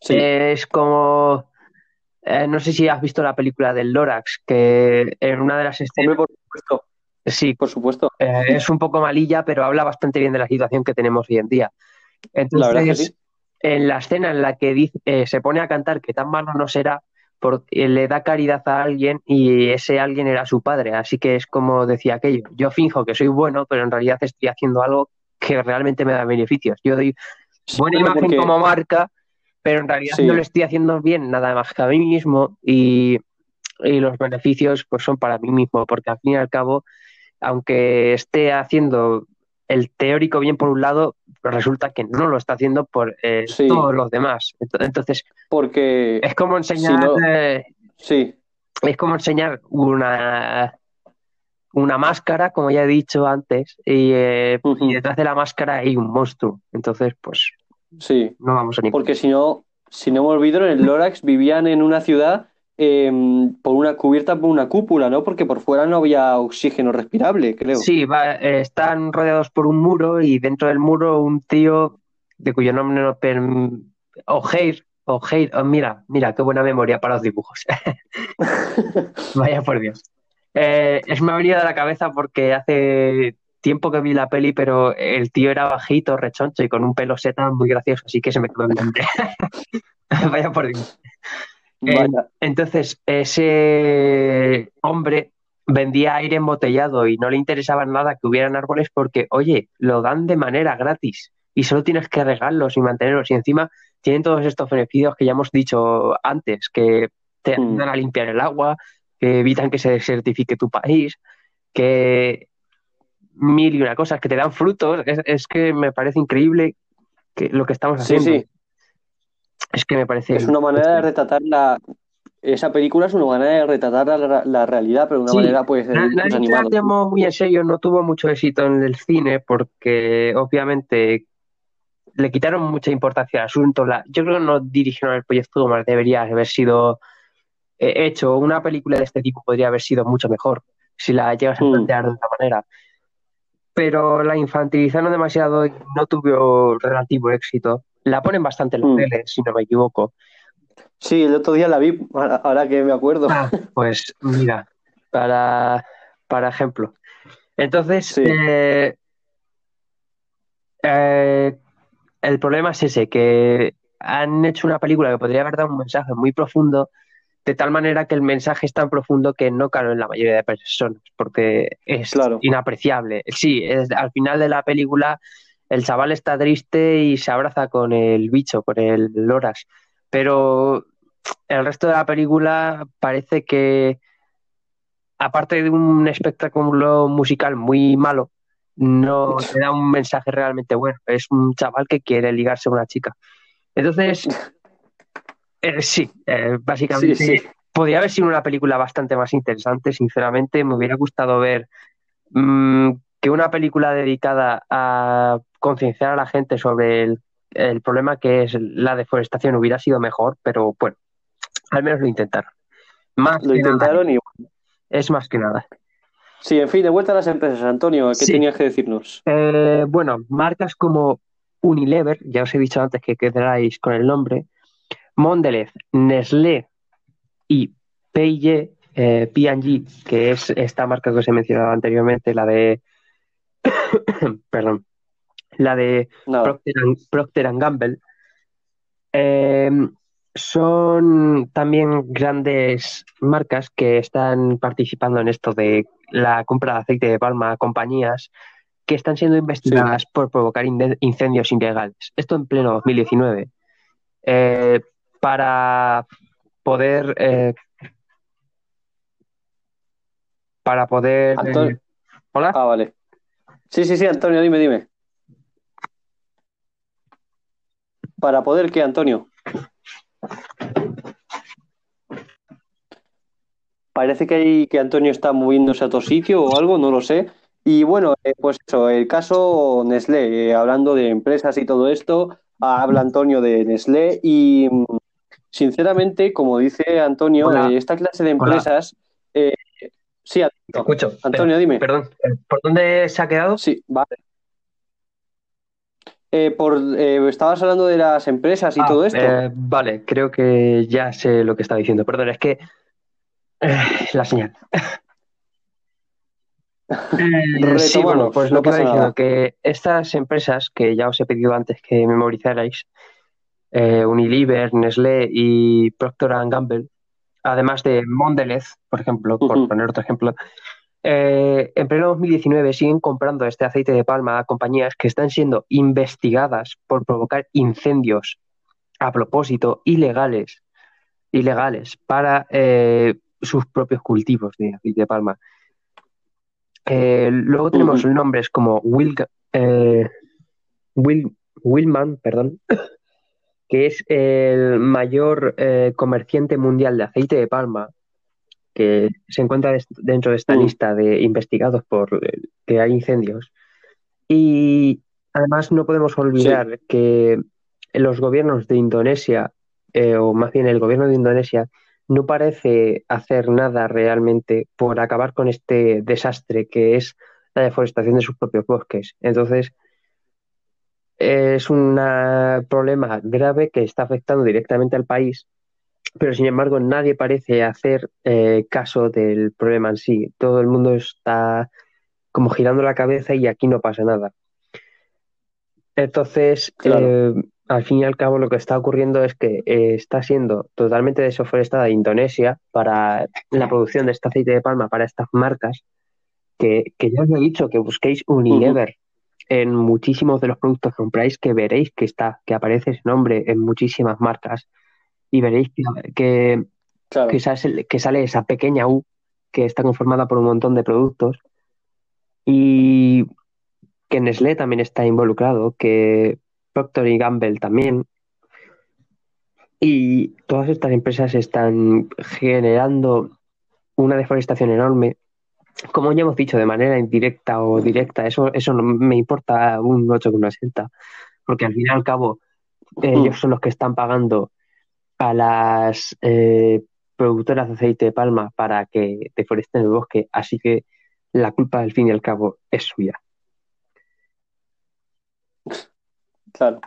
sí,
es como... eh, no sé si has visto la película del Lorax, que en una de las escenas...
por supuesto,
Sí,
por supuesto.
Eh, es un poco malilla, pero habla bastante bien de la situación que tenemos hoy en día. Entonces,
La verdad que sí.
en la escena en la que dice- eh, se pone a cantar que tan malo no será, porque le da caridad a alguien y ese alguien era su padre. Así que es como decía aquello, yo finjo que soy bueno, pero en realidad estoy haciendo algo que realmente me da beneficios. Yo doy buena imagen
porque-
como marca, pero en realidad
Sí.
no le estoy haciendo bien nada más que a mí mismo y, y los beneficios pues son para mí mismo, porque al fin y al cabo, aunque esté haciendo el teórico bien por un lado, resulta que no lo está haciendo por eh,
Sí.
todos los demás. Ent- Entonces,
porque
es como enseñar,
Si no-
eh,
sí,
es como enseñar una, una máscara, como ya he dicho antes, y, eh, y detrás de la máscara hay un monstruo. Entonces, pues
sí,
no vamos a ni
porque si no, si no me olvido, en el Lorax vivían en una ciudad eh, por una cubierta por una cúpula, ¿no? Porque por fuera no había oxígeno respirable, creo.
Sí, va, eh, están rodeados por un muro y dentro del muro un tío de cuyo nombre no. O'Hare, O'Hare, oh, mira, mira, qué buena memoria para los dibujos. Vaya por Dios. Eh, es me ha venido a la cabeza porque hace tiempo que vi la peli, pero el tío era bajito, rechoncho y con un pelo seta muy gracioso, así que se me quedó el nombre. Vaya por Dios. Eh, entonces, ese hombre vendía aire embotellado y no le interesaba nada que hubieran árboles porque, oye, lo dan de manera gratis y solo tienes que regarlos y mantenerlos. Y encima tienen todos estos beneficios que ya hemos dicho antes, que te
Mm.
ayudan a limpiar el agua, que evitan que se desertifique tu país, que mil y una cosas, que te dan frutos. Es, es que me parece increíble que lo que estamos
Sí,
haciendo.
sí,
Es que me parece...
es una manera de retratar la, esa película es una manera de retratar la, la realidad, pero de una
Sí,
manera pues,
na-
pues animada.
la tomó muy en serio, no tuvo mucho éxito en el cine porque obviamente le quitaron mucha importancia al asunto. La, yo creo que no dirigieron el proyecto como debería haber sido eh, hecho. Una película de este tipo podría haber sido mucho mejor si la llegas a
Mm.
plantear de otra manera. Pero la infantilizaron demasiado y no tuvo relativo éxito. La ponen bastante en la
Mm.
tele, si no me equivoco.
Sí, el otro día la vi, ahora que me acuerdo.
Ah, pues mira, para, para ejemplo. Entonces,
Sí.
eh, eh, el problema es ese, que han hecho una película que podría haber dado un mensaje muy profundo, de tal manera que el mensaje es tan profundo que no cabe en la mayoría de personas, porque es
Claro.
inapreciable. Sí, es- al final de la película el chaval está triste y se abraza con el bicho, con el Loras, pero el resto de la película parece que, aparte de un espectáculo musical muy malo, no te da un mensaje realmente bueno. Es un chaval que quiere ligarse a una chica. Entonces, eh, sí, eh, básicamente
Sí, sí.
podría haber sido una película bastante más interesante, sinceramente. Me hubiera gustado ver mm, que una película dedicada a concienciar a la gente sobre el, el problema que es la deforestación hubiera sido mejor, pero bueno, al menos lo intentaron. Más
Lo
que nada,
intentaron y...
es más que nada.
Sí, en fin, de vuelta a las empresas. Antonio, ¿qué
Sí.
tenías que decirnos?
Eh, bueno, marcas como Unilever, ya os he dicho antes que quedarais con el nombre, Mondelez, Nestlé y P&G, eh, P&G, que es esta marca que os he mencionado anteriormente, la de, perdón, la de. Procter, and- Procter Gamble, eh, son también grandes marcas que están participando en esto de la compra de aceite de palma a compañías que están siendo investigadas por provocar incendios ilegales. Esto en pleno 2019. Eh, para poder eh, para poder
Antonio-
eh, hola
Ah, vale. Sí, sí, sí, Antonio, dime, dime. ¿Para poder qué, Antonio? Parece que, hay, que Antonio está moviéndose a otro sitio o algo, no lo sé. Y bueno, eh, pues eso, el caso Nestlé, eh, hablando de empresas y todo esto, habla Antonio de Nestlé y mm, sinceramente, como dice Antonio, eh, esta clase de empresas... eh, sí,
Te
Antonio,
escucho
Antonio, dime.
perdón ¿por dónde se ha quedado?
Sí, vale. Eh, por, eh, estabas hablando de las empresas y
Ah,
todo esto.
eh, vale, creo que ya sé lo que estaba diciendo. Perdón, es que eh, la señal. Eh, sí, bueno, pues
no
lo que
pasa
diciendo,
nada.
que estas empresas que ya os he pedido antes que memorizarais, eh, Unilever, Nestlé y Procter and Gamble, además de Mondelez, por ejemplo, por poner otro ejemplo, eh, en pleno 2019 siguen comprando este aceite de palma a compañías que están siendo investigadas por provocar incendios a propósito ilegales, ilegales para eh, sus propios cultivos de aceite de palma. Eh, luego tenemos nombres como eh, Will- Willman, perdón, que es el mayor eh, comerciante mundial de aceite de palma, que se encuentra dentro de esta
Mm.
lista de investigados por eh, que hay incendios. Y además no podemos olvidar que los gobiernos de Indonesia, eh, o más bien el gobierno de Indonesia, no parece hacer nada realmente por acabar con este desastre que es la deforestación de sus propios bosques. Entonces, es un problema grave que está afectando directamente al país, pero sin embargo nadie parece hacer eh, caso del problema en sí. Todo el mundo está como girando la cabeza y aquí no pasa nada. Entonces,
Claro.
eh, al fin y al cabo, lo que está ocurriendo es que eh, está siendo totalmente desforestada Indonesia para la producción de este aceite de palma para estas marcas, que, que ya os he dicho que busquéis Unilever en muchísimos de los productos que compráis, que veréis que está, que aparece ese nombre en muchísimas marcas, y veréis que, que,
Claro.
que sale, que sale esa pequeña U que está conformada por un montón de productos y que Nestlé también está involucrado, que Procter y Gamble también. Y todas estas empresas están generando una deforestación enorme. Como ya hemos dicho, de manera indirecta o directa, eso, eso no me importa un 8,80, porque al fin y al cabo ellos son los que están pagando a las eh, productoras de aceite de palma para que deforesten el bosque, así que la culpa al fin y al cabo es suya.
Claro.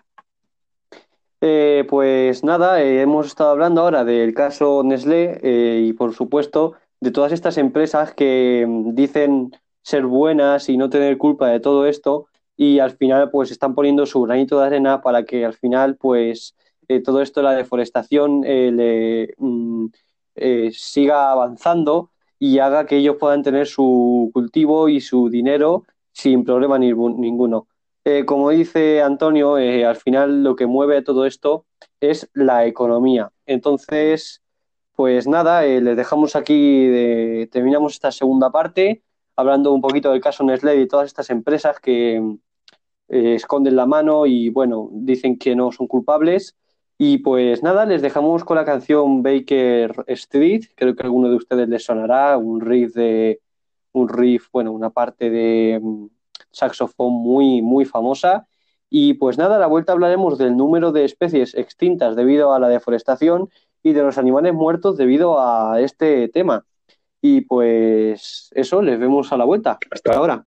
Eh, pues nada, eh, hemos estado hablando ahora del caso Nestlé eh, y por supuesto de todas estas empresas que mm, dicen ser buenas y no tener culpa de todo esto y al final pues están poniendo su granito de arena para que al final pues todo esto la deforestación le, mm, siga avanzando y haga que ellos puedan tener su cultivo y su dinero sin problema ninguno. Eh, como dice Antonio, eh, al final lo que mueve todo esto es la economía. Entonces, pues nada, eh, les dejamos aquí, terminamos esta segunda parte, hablando un poquito del caso Nestlé y todas estas empresas que esconden la mano y, bueno, dicen que no son culpables. Y pues nada, les dejamos con la canción Baker Street, creo que a alguno de ustedes les sonará, un riff de, un riff, bueno, una parte de saxofón muy, muy famosa. Y pues nada, a la vuelta hablaremos del número de especies extintas debido a la deforestación y de los animales muertos debido a este tema. Y pues eso, les vemos a la vuelta. Hasta ahora.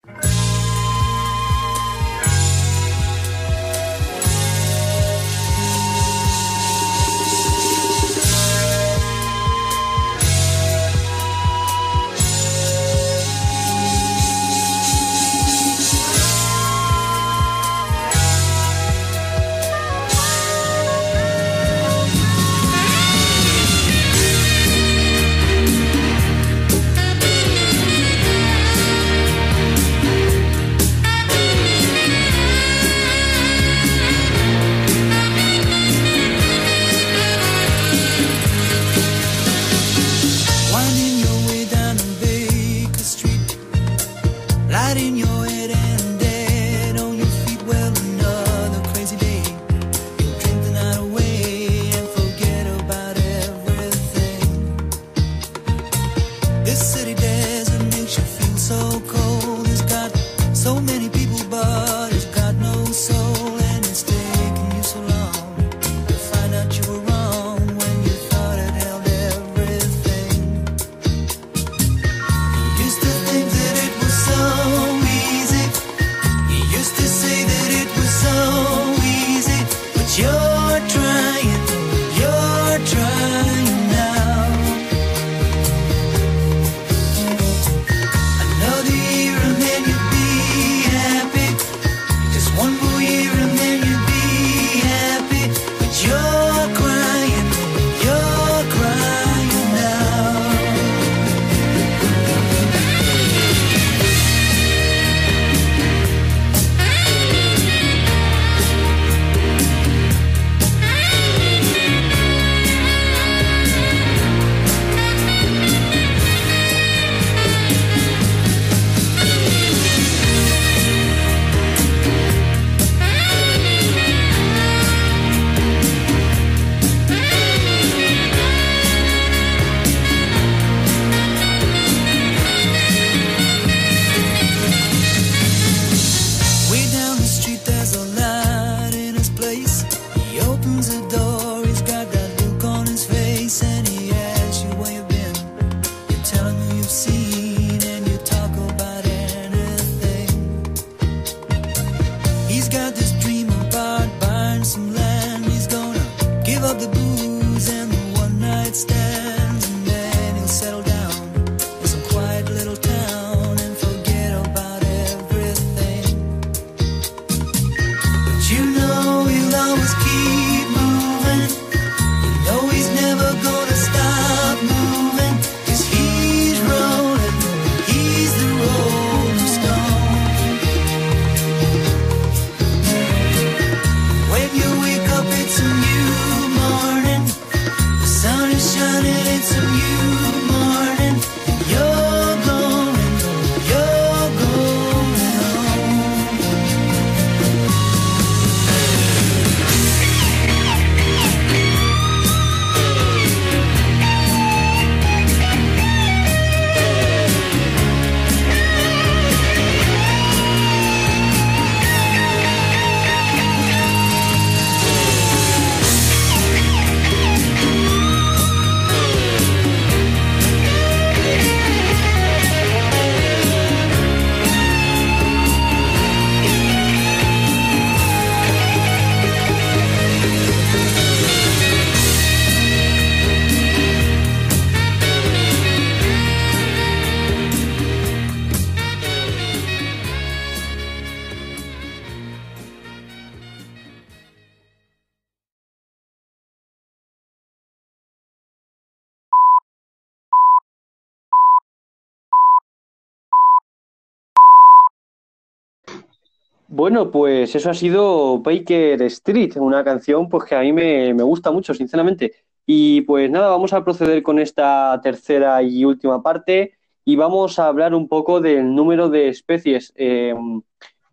Bueno, pues eso ha sido Baker Street, una canción pues que a mí me, me gusta mucho, sinceramente. Y pues nada, vamos a proceder con esta tercera y última parte y vamos a hablar un poco del número de especies eh,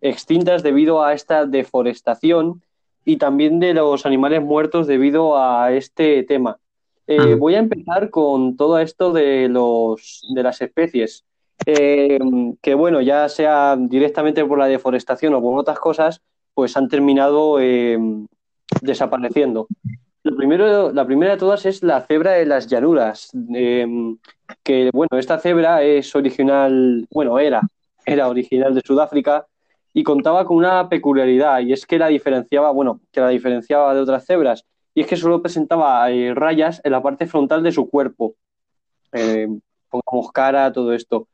extintas debido a esta deforestación y también de los animales muertos debido a este tema. Eh, voy a empezar con todo esto de, los, de las especies. Eh, que bueno, ya sea directamente por la deforestación o por otras cosas, pues han terminado eh, desapareciendo. Lo primero, la primera de todas es la cebra de las llanuras, eh, que bueno, esta cebra es original, bueno, era, era original de Sudáfrica y contaba con una peculiaridad y es que la diferenciaba, bueno, que la diferenciaba de otras cebras y es que solo presentaba rayas en la parte frontal de su cuerpo. pongamos cara, todo esto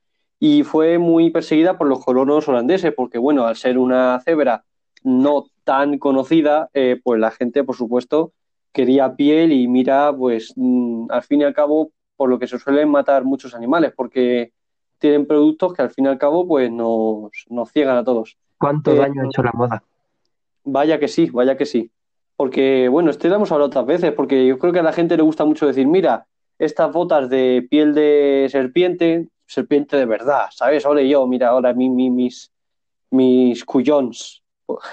y fue muy perseguida por los colonos holandeses, porque bueno, al ser una cebra no tan conocida, eh, pues la gente, por supuesto, quería piel y mira, pues mm, al fin y al cabo, por lo que se suelen matar muchos animales, porque tienen productos que al fin y al cabo, pues nos, nos ciegan a todos.
¿Cuánto
Eh,
daño ha hecho la moda?
Vaya que sí, vaya que sí. Porque, bueno, esto lo hemos hablado otras veces, porque yo creo que a la gente le gusta mucho decir, mira, estas botas de piel de serpiente, serpiente de verdad, ¿sabes? Ahora yo, mira, ahora mi, mi- mis, mis cuyons,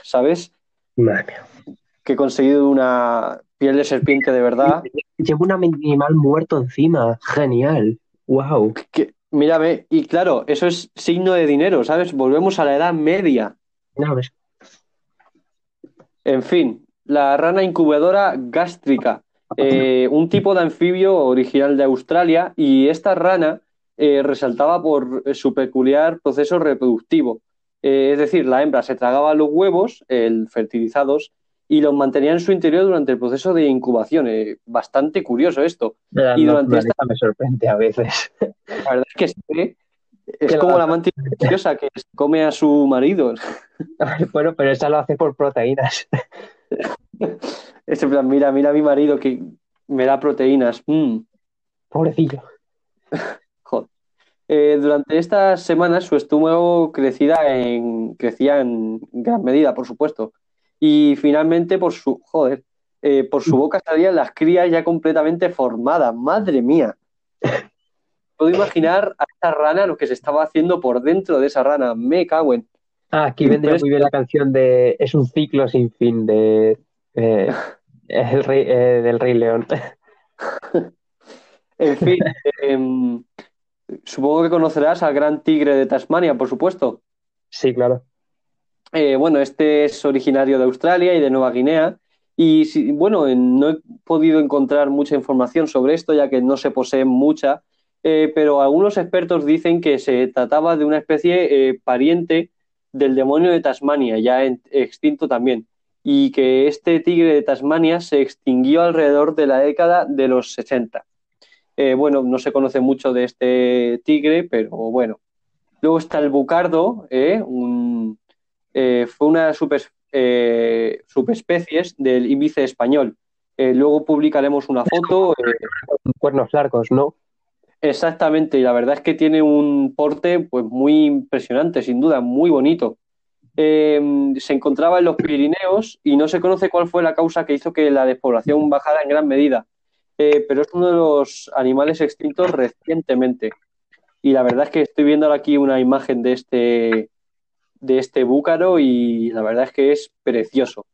¿sabes?
Madre mía.
Que he conseguido una piel de serpiente de verdad.
Llevo un animal muerto encima. Genial. Wow.
Que, mírame, y claro, eso es signo de dinero, ¿sabes? Volvemos a la Edad Media.
No, ves.
En fin, la rana incubadora gástrica, eh, un tipo de anfibio original de Australia, y esta rana eh, resaltaba por su peculiar proceso reproductivo. Eh, es decir, la hembra se tragaba los huevos, el fertilizados, y los mantenía en su interior durante el proceso de incubación. Eh, bastante curioso esto.
La
Y durante
naturaleza me sorprende a veces.
La verdad es que sí, ¿eh? es
Que
como
la-
la amante religiosa que se come a su marido.
bueno, pero esa lo hace por proteínas.
Es en plan, mira, mira a mi marido que me da proteínas. Mm.
Pobrecillo.
Eh, durante estas semanas su estómago crecía en, crecía en gran medida, por supuesto. Y finalmente por su, joder, eh, por su boca salían las crías ya completamente formadas. Madre mía. Puedo imaginar a esta rana lo que se estaba haciendo por dentro de esa rana. Me cago en.
Ah, aquí vendría muy bien la canción de Es un ciclo sin fin de eh, el rey, del Rey León.
En fin, em, supongo que conocerás al gran tigre de Tasmania, por supuesto.
Sí, claro.
Eh, bueno, este es originario de Australia y de Nueva Guinea. Y si- bueno, eh, no he podido encontrar mucha información sobre esto, ya que no se posee mucha, eh, pero algunos expertos dicen que se trataba de una especie eh, pariente del demonio de Tasmania, ya en- extinto también, y que este tigre de Tasmania se extinguió alrededor de la década de los 60. Eh, bueno, no se conoce mucho de este tigre, pero bueno. Luego está el bucardo, ¿eh? Un, eh, fue una super, eh, subespecies del íbice español. Luego publicaremos una foto.
Cuernos largos, ¿no?
exactamente, y la verdad es que tiene un porte pues, muy impresionante, sin duda, muy bonito. Eh, se encontraba en los Pirineos y no se conoce cuál fue la causa que hizo que la despoblación bajara en gran medida, Eh, pero es uno de los animales extintos recientemente. Y la verdad es que estoy viendo aquí una imagen de este, de este búcaro y la verdad es que es precioso.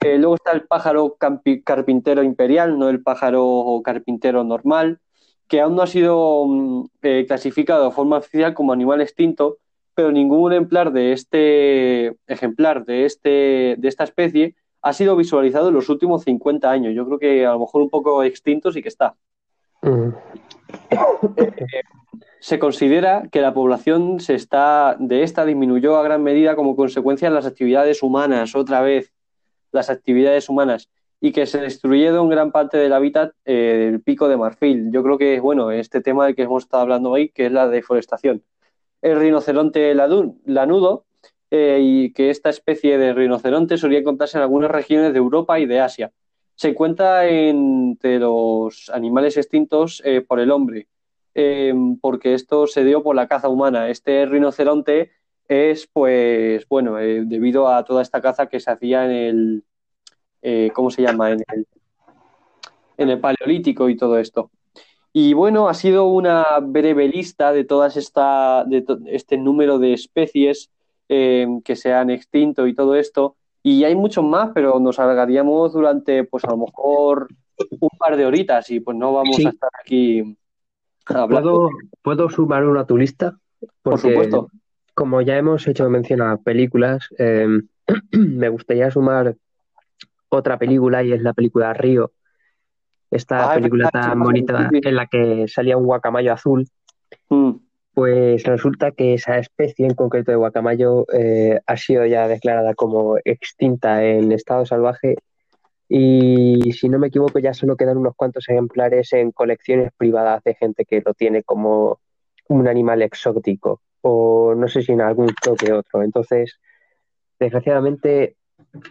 Eh, luego está el pájaro carpintero imperial, no el pájaro carpintero normal, que aún no ha sido mm, eh, clasificado de forma oficial como animal extinto, pero ningún ejemplar de este ejemplar de este de esta especie ha sido visualizado en los últimos 50 años. Yo creo que a lo mejor un poco extinto sí que está.
Mm.
Se considera que la población se está, de esta disminuyó a gran medida como consecuencia de las actividades humanas, otra vez, las actividades humanas, y que se destruyeron gran parte del hábitat eh, del pico de marfil. Yo creo que, bueno, este tema del que hemos estado hablando hoy, que es la deforestación. El rinoceronte lanudo, eh, y que esta especie de rinoceronte solía encontrarse en algunas regiones de Europa y de Asia. Se encuentra entre los animales extintos eh, por el hombre, eh, porque esto se dio por la caza humana. Este rinoceronte es, pues, bueno, eh, debido a toda esta caza que se hacía en el, ¿cómo se llama? En el, en el Paleolítico y todo esto. Y bueno, ha sido una breve lista de todas esta, de este número de especies eh, que se han extinto y todo esto. Y hay muchos más, pero nos alargaríamos durante, pues a lo mejor un par de horitas y pues no vamos
Sí.
a estar aquí hablando.
¿Puedo, ¿puedo sumar uno a tu lista?
Por supuesto.
como ya hemos hecho mención a películas, eh, me gustaría sumar otra película y es la película Río. Esta
Ah,
película tan bonita
sí, sí.
en la que salía un guacamayo azul.
Mm,
Pues resulta que esa especie en concreto de guacamayo eh, ha sido ya declarada como extinta en estado salvaje y si no me equivoco ya solo quedan unos cuantos ejemplares en colecciones privadas de gente que lo tiene como un animal exótico o no sé si en algún toque otro. Entonces, desgraciadamente,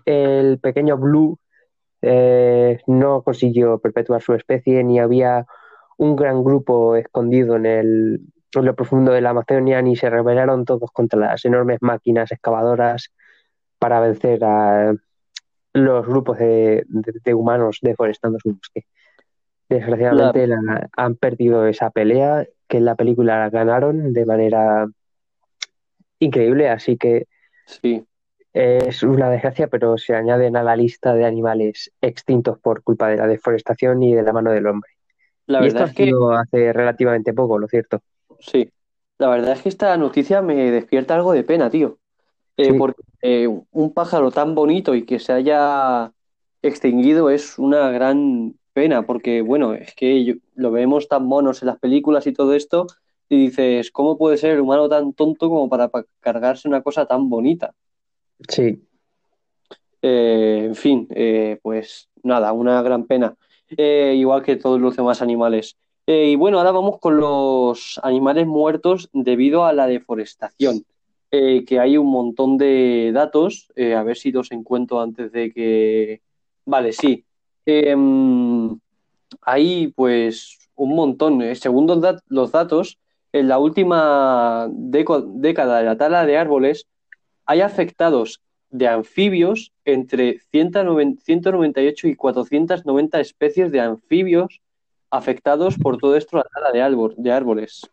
el pequeño Blue eh, no consiguió perpetuar su especie ni había un gran grupo escondido en el en lo profundo de la Amazonia ni se rebelaron todos contra las enormes máquinas excavadoras para vencer a los grupos de, de- de humanos deforestando su bosque. Desgraciadamente la- han perdido esa pelea que en la película la ganaron de manera increíble, así que
sí.
es una desgracia, pero se añaden a la lista de animales extintos por culpa de la deforestación y de la mano del hombre.
La
y esto
verdad
ha
es que
sido hace relativamente poco, lo cierto.
Sí, la verdad es que esta noticia me despierta algo de pena, tío. Eh,
Sí.
porque eh, un pájaro tan bonito y que se haya extinguido es una gran pena, porque bueno, es que yo- lo vemos tan monos en las películas y todo esto, y dices, ¿cómo puede ser el humano tan tonto como para pa- cargarse una cosa tan bonita?
Sí,
Eh, en fin, eh, pues nada, una gran pena. Igual que todos los demás animales. Eh, y bueno, ahora vamos con los animales muertos debido a la deforestación. Eh, que hay un montón de datos, eh, a ver si los encuentro antes de que... Vale, sí. Em, hay pues un montón. Según los, dat- los datos, en la última década de la tala de árboles, hay afectados de anfibios entre 190 198 y 490 especies de anfibios afectados por todo esto la tala de, árbol, de árboles.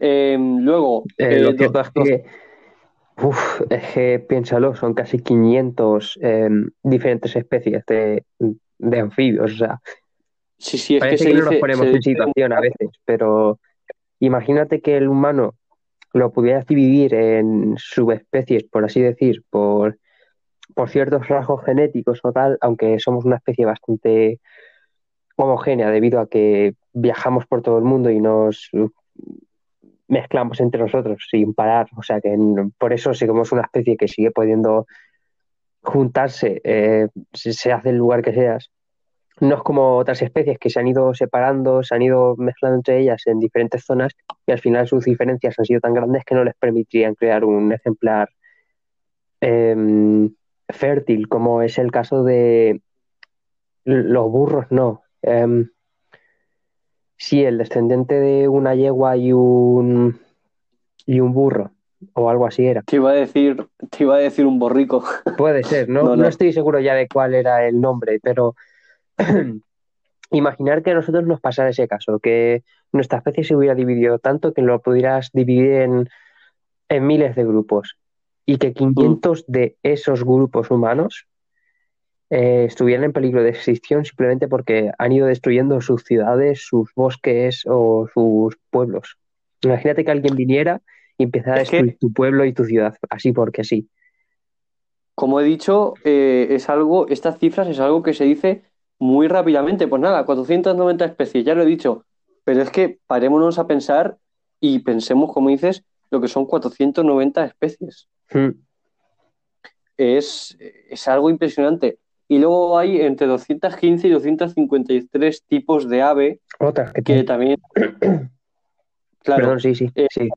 Eh, luego,
Eh,
eh,
lo es que, uf, es que piénsalo, son casi 500 eh, diferentes especies de, de anfibios. O sea,
sí, sí, es que
parece
se
que no nos
dice-
ponemos en
dice-
situación a veces, pero imagínate que el humano lo pudieras dividir en subespecies, por así decir, por, por ciertos rasgos genéticos o tal, aunque somos una especie bastante homogénea debido a que viajamos por todo el mundo y nos mezclamos entre nosotros sin parar. O sea que por eso somos una especie que sigue pudiendo juntarse, eh, se hace el lugar que seas. No es como otras especies que se han ido separando, se han ido mezclando entre ellas en diferentes zonas y al final sus diferencias han sido tan grandes que no les permitirían crear un ejemplar em, fértil, como es el caso de los burros, no. Em, sí, el descendente de una yegua y un y un burro, o algo así era.
Te iba a decir, te iba a decir un borrico.
Puede ser, no,
No, no.
no estoy seguro ya de cuál era el nombre, pero imaginar que a nosotros nos pasara ese caso, que nuestra especie se hubiera dividido tanto que lo pudieras dividir en, en miles de grupos y que 500 de esos grupos humanos eh, estuvieran en peligro de extinción simplemente porque han ido destruyendo sus ciudades, sus bosques o sus pueblos. Imagínate que alguien viniera y empezara a
que-
destruir tu pueblo y tu ciudad, así porque sí.
Como he dicho, eh, es algo, estas cifras es algo que se dice muy rápidamente. Pues nada, 490 especies, ya lo he dicho. Pero es que parémonos a pensar y pensemos, como dices, lo que son 490 especies.
Mm.
Es, es algo impresionante. Y luego hay entre 215 y 253 tipos de ave
Otras que
que también... Claro,
Perdón, sí, sí,
Eh,
sí.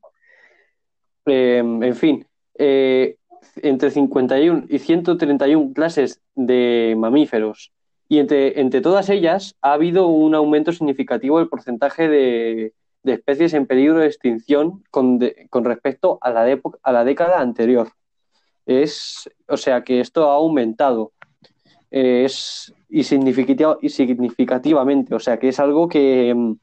Eh, en fin, eh, entre 51 y 131 clases de mamíferos. Y entre, entre todas ellas ha habido un aumento significativo del porcentaje de, de especies en peligro de extinción con, de- con respecto a la, a la década anterior. Es, o sea que esto ha aumentado. Eh, es, y, significativa- y significativamente. O sea que es algo que, mm,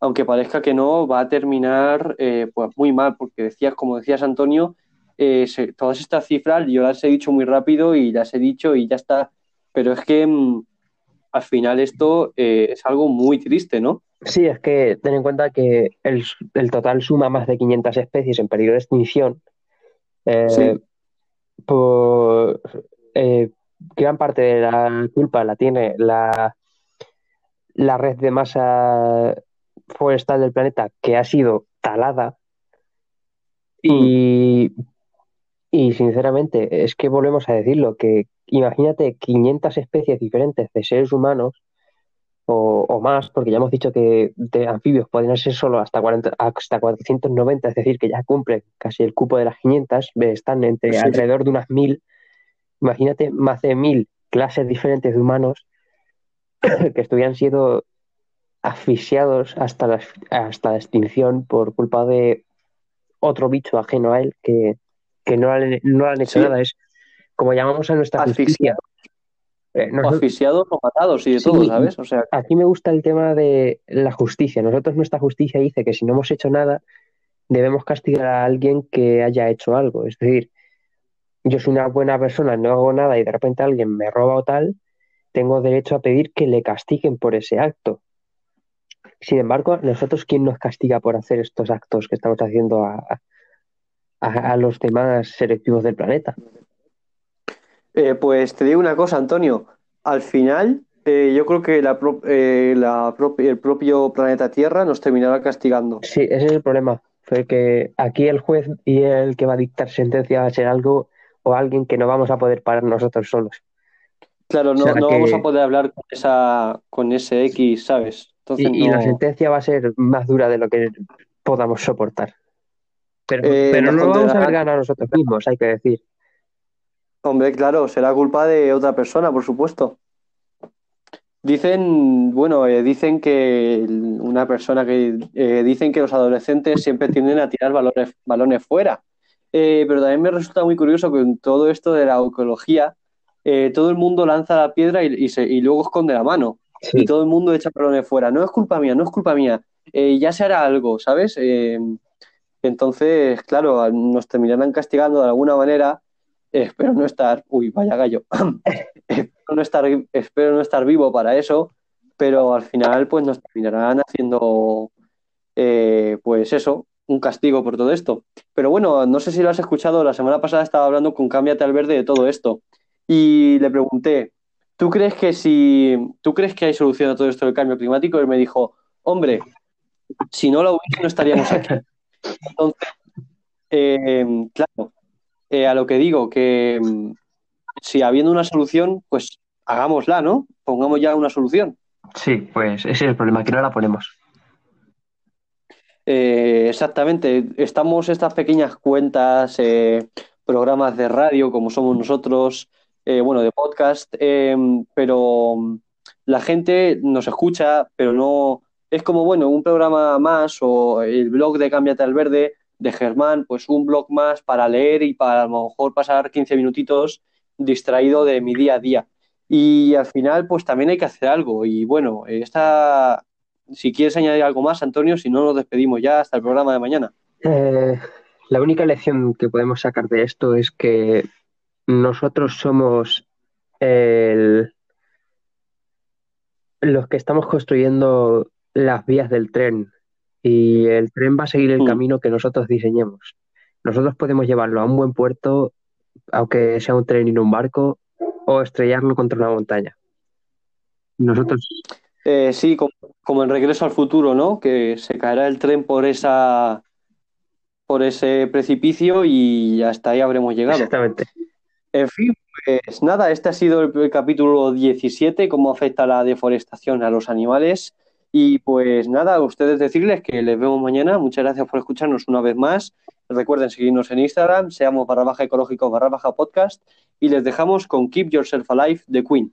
aunque parezca que no, va a terminar eh, pues muy mal, porque decías, como decías Antonio, eh, se- todas estas cifras yo las he dicho muy rápido y las he dicho y ya está. Pero es que mm, al final esto es algo muy triste, ¿no?
Sí, es que ten en cuenta que el, el total suma más de 500 especies en peligro de extinción.
Sí.
por, eh, gran parte de la culpa la tiene la, la red de masa forestal del planeta que ha sido talada. Y, y sinceramente, es que volvemos a decirlo, que imagínate 500 especies diferentes de seres humanos o, o más, porque ya hemos dicho que de anfibios pueden ser solo hasta, 40, hasta 490, es decir, que ya cumplen casi el cupo de las 500, ve, están entre
Sí.
alrededor de unas 1000. Imagínate más de 1000 clases diferentes de humanos que estuvieran siendo asfixiados hasta la, hasta la extinción por culpa de otro bicho ajeno a él que, que no, han, no han hecho
Sí.
nada. Es como llamamos a nuestra justicia.
Asfixiados,
Eh,
o
nosotros-
asfixiados o matados y de
Sí,
todo, ¿sabes? O sea,
Aquí me gusta el tema de la justicia. Nosotros, nuestra justicia dice que si no hemos hecho nada, debemos castigar a alguien que haya hecho algo. Es decir, yo soy una buena persona, no hago nada y de repente alguien me roba o tal, tengo derecho a pedir que le castiguen por ese acto. Sin embargo, nosotros, ¿quién nos castiga por hacer estos actos que estamos haciendo a, a- a los demás seres vivos del planeta?
Eh, pues te digo una cosa, Antonio. Al final, eh, yo creo que la pro- eh, la el propio planeta Tierra nos terminará castigando.
Sí, ese es el problema. Fue que aquí el juez y el que va a dictar sentencia va a ser algo o alguien que no vamos a poder parar nosotros solos.
Claro, no,
O sea
no
que-
vamos a poder hablar con esa, con ese X, ¿sabes? Entonces
Y, y la sentencia va a ser más dura de lo que podamos soportar. Pero,
Eh,
pero no lo vamos a ver ganar nosotros mismos, hay que decir.
Hombre, claro, será culpa de otra persona, por supuesto. Dicen, bueno, eh, dicen que una persona que eh, dicen que los adolescentes siempre tienden a tirar balones, balones fuera. Eh, pero también me resulta muy curioso que en todo esto de la ecología, eh, todo el mundo lanza la piedra y, y se- y luego esconde la mano. Y todo el mundo echa balones fuera. No es culpa mía, no es culpa mía. Eh, ya se hará algo, ¿sabes? Entonces, claro, nos terminarán castigando de alguna manera. Espero no estar. Uy, vaya gallo. espero, no estar, espero no estar vivo para eso, pero al final, pues nos terminarán haciendo, pues eso, un castigo por todo esto. Pero bueno, no sé si lo has escuchado. La semana pasada estaba hablando con Cámbiate al Verde de todo esto. Y le pregunté, ¿tú crees que si tú crees que hay solución a todo esto del cambio climático? Y él me dijo, hombre, si no lo hubiese no estaríamos aquí. Entonces, eh, claro, eh, a lo que digo, que mm, si habiendo una solución, pues hagámosla, ¿no? Pongamos ya una solución.
sí, pues ese es el problema, que no la ponemos.
Eh, exactamente, estamos estas pequeñas cuentas, eh, programas de radio como somos nosotros, eh, bueno, de podcast, eh, pero la gente nos escucha, pero no, es como, bueno, un programa más o el blog de Cámbiate al Verde de Germán, pues un blog más para leer y para a lo mejor pasar 15 minutitos distraído de mi día a día. Y al final, pues también hay que hacer algo. Y bueno, esta, si quieres añadir algo más, Antonio, si no nos despedimos ya hasta el programa de mañana.
Eh, la única lección que podemos sacar de esto es que nosotros somos el- los que estamos construyendo las vías del tren y el tren va a seguir el
Mm.
camino que nosotros diseñemos. Nosotros podemos llevarlo a un buen puerto, aunque sea un tren y no un barco, o estrellarlo contra una montaña. Nosotros,
Eh, sí, como, como en Regreso al Futuro, ¿no? Que se caerá el tren por esa, por ese precipicio y hasta ahí habremos llegado.
exactamente.
En fin, pues nada, este ha sido el, el capítulo 17, cómo afecta la deforestación a los animales. Y pues nada, a ustedes decirles que les vemos mañana. Muchas gracias por escucharnos una vez más. Recuerden seguirnos en Instagram, seamos barra baja ecológico barra baja podcast. Y les dejamos con Keep Yourself Alive de Queen.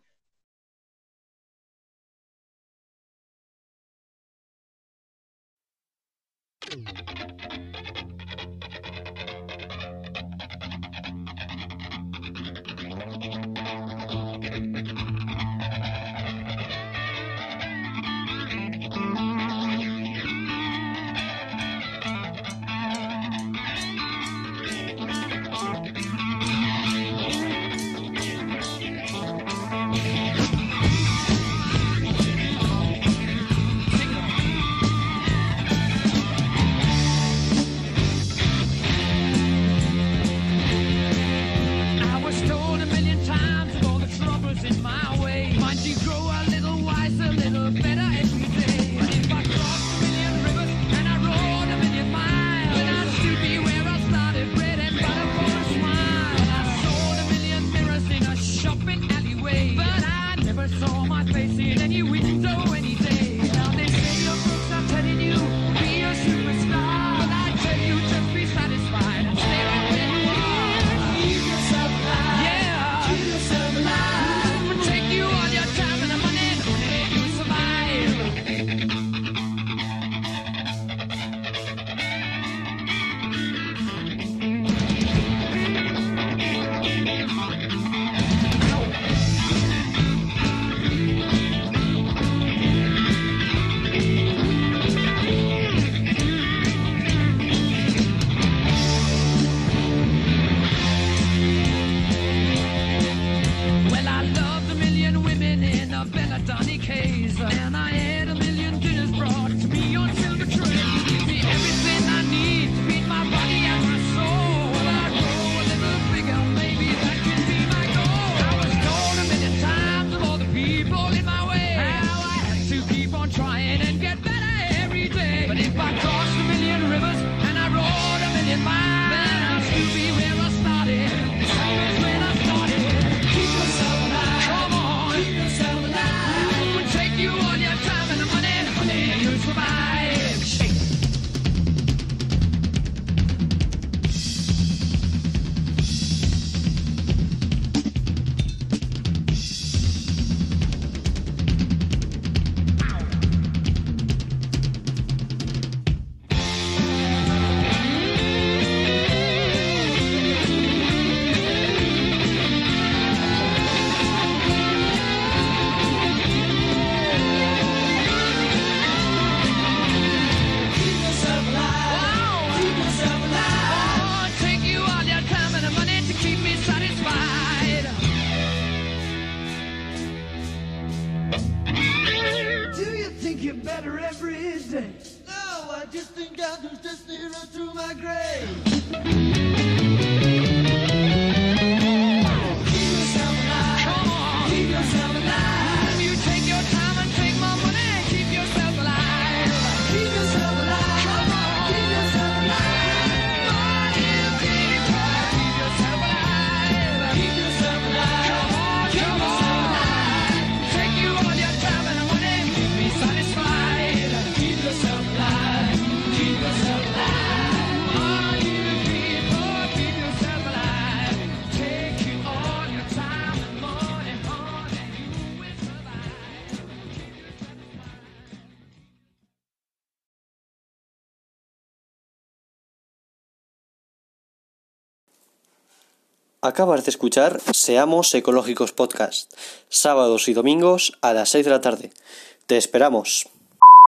Acabas de escuchar Seamos Ecológicos Podcast, sábados y domingos a las 6 de la tarde. Te esperamos.